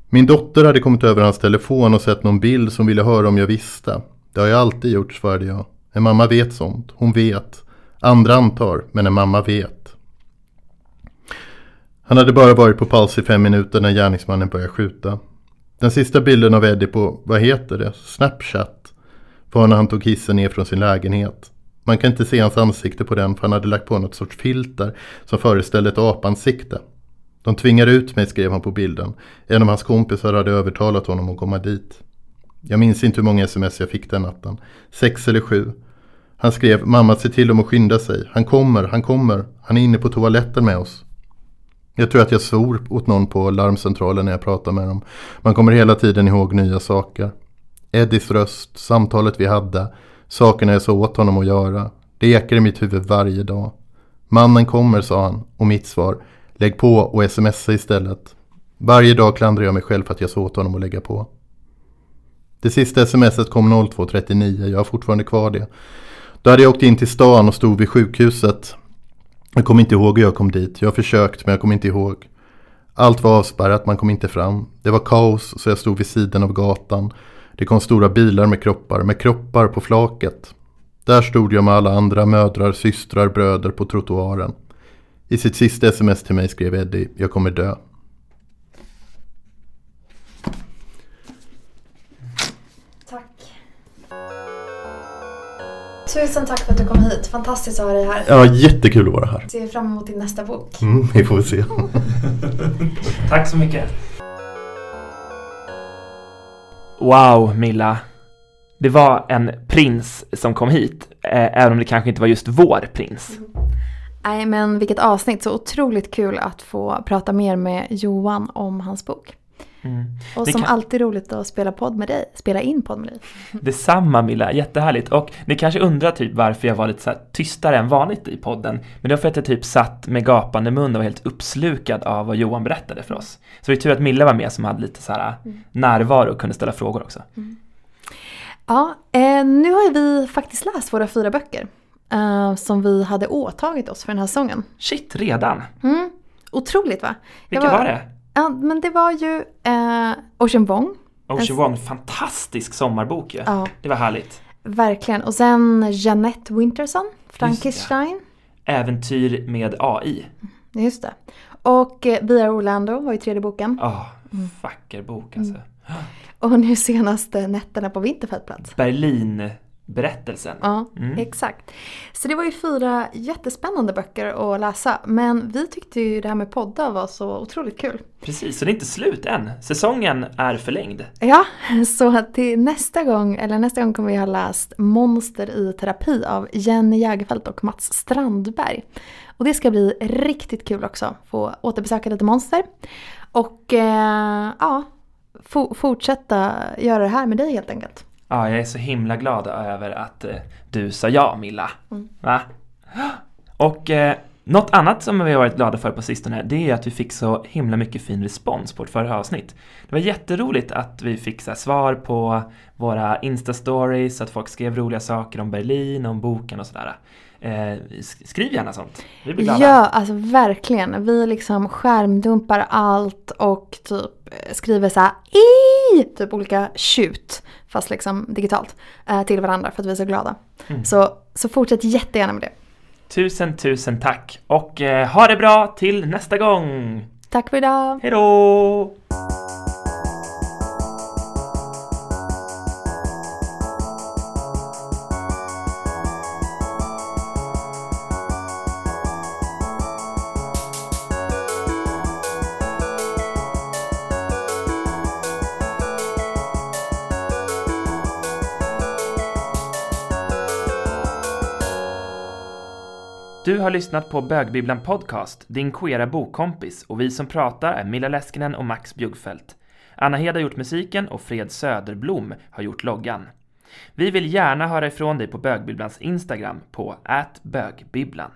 Min dotter hade kommit över hans telefon och sett någon bild som ville höra om jag visste. Det har jag alltid gjort, svarade jag. En mamma vet sånt. Hon vet. Andra antar, men en mamma vet. Han hade bara varit på paus i fem minuter när gärningsmannen började skjuta. Den sista bilden av Eddie på, vad heter det, Snapchat var när han tog hissen ner från sin lägenhet. Man kan inte se hans ansikte på den för han hade lagt på något sorts filter som föreställde ett apansikte. De tvingar ut mig, skrev han på bilden. En av hans kompisar hade övertalat honom att komma dit. Jag minns inte hur många sms jag fick den natten. Sex eller sju. Han skrev, mamma se till dem att skynda sig. Han kommer, han kommer. Han är inne på toaletten med oss. Jag tror att jag svor åt någon på larmcentralen när jag pratade med dem. Man kommer hela tiden ihåg nya saker. Eddies röst, samtalet vi hade, sakerna jag sa åt honom att göra. Det ekar i mitt huvud varje dag. Mannen kommer, sa han, och mitt svar, lägg på och smsa istället. Varje dag klandrar jag mig själv för att jag sa åt honom att lägga på. Det sista smset kom 02.39, jag har fortfarande kvar det. Då hade jag åkt in till stan och stod vid sjukhuset. Jag kommer inte ihåg hur jag kom dit. Jag har försökt men jag kommer inte ihåg. Allt var avspärrat, man kom inte fram. Det var kaos så jag stod vid sidan av gatan. Det kom stora bilar med kroppar, med kroppar på flaket. Där stod jag med alla andra mödrar, systrar, bröder på trottoaren. I sitt sista sms till mig skrev Eddie, jag kommer dö. Tusen tack för att du kom hit. Fantastiskt att ha dig här. Ja, jättekul att vara här. Ser fram emot din nästa bok. Mm, vi får väl se. Tack så mycket. Wow, Milla. Det var en prins som kom hit, eh, även om det kanske inte var just vår prins. Nej men vilket avsnitt, så otroligt kul att få prata mer med Johan om hans bok. Mm. Och som kan- alltid roligt att spela podd med dig, spela in podd med dig. Detsamma Milla, jättehärligt. Och ni kanske undrar typ varför jag var lite så tystare än vanligt i podden. Men det var för att jag typ satt med gapande mun och var helt uppslukad av vad Johan berättade för oss. Så det är tur att Milla var med som hade lite så här närvaro och kunde ställa frågor också. Ja, eh, nu har vi faktiskt läst våra fyra böcker. eh, som vi hade åtagit oss för den här säsongen. Shit, redan? Mm. Otroligt va? Vilka var det? Ja, men det var ju eh, Ocean Wong. Ocean Wong, fantastisk sommarbok ju. Ja, Det var härligt. verkligen. Och sen Jeanette Winterson, Frankenstein. Äventyr med AI. Just det. Och eh, We Are Orlando var ju tredje boken. Ja, vacker bok alltså. Och nu senast eh, Nätterna på Vinterfältplats. Berlin-berättelsen. Ja, Mm. exakt. Så det var ju fyra jättespännande böcker att läsa. Men vi tyckte ju det här med poddar var så otroligt kul. Precis, så det är inte slut än. Säsongen är förlängd. Ja, så till nästa gång, eller nästa gång kommer vi ha läst Monster i terapi av Jenny Jägerfeldt och Mats Strandberg. Och det ska bli riktigt kul också, få återbesöka lite monster. Och eh, ja, fo- fortsätta göra det här med dig helt enkelt. Ja, jag är så himla glad över att eh, du sa ja, Milla. Mm. Va? Och eh, något annat som vi har varit glada för på sistone, det är att vi fick så himla mycket fin respons på vårt förra avsnitt. Det var jätteroligt att vi fick så här, svar på våra Insta-stories, att folk skrev roliga saker om Berlin, om boken och sådär. Eh, sk- skriv gärna sånt. Vi blir glada. Ja, alltså verkligen. Vi liksom skärmdumpar allt och typ eh, skriver så här i typ olika tjut, fast liksom digitalt, eh, till varandra för att vi är så glada. Mm. Så, så fortsätt jättegärna med det. Tusen, tusen tack. Och eh, ha det bra till nästa gång. Tack för idag! Hej då! Har lyssnat på Bögbibblan Podcast, din queera bokkompis och vi som pratar är Milla Läskinen och Max Bjuggfeldt. Anna Hed har gjort musiken och Fred Söderblom har gjort loggan. Vi vill gärna höra ifrån dig på Bögbibblans Instagram på bögbibblan.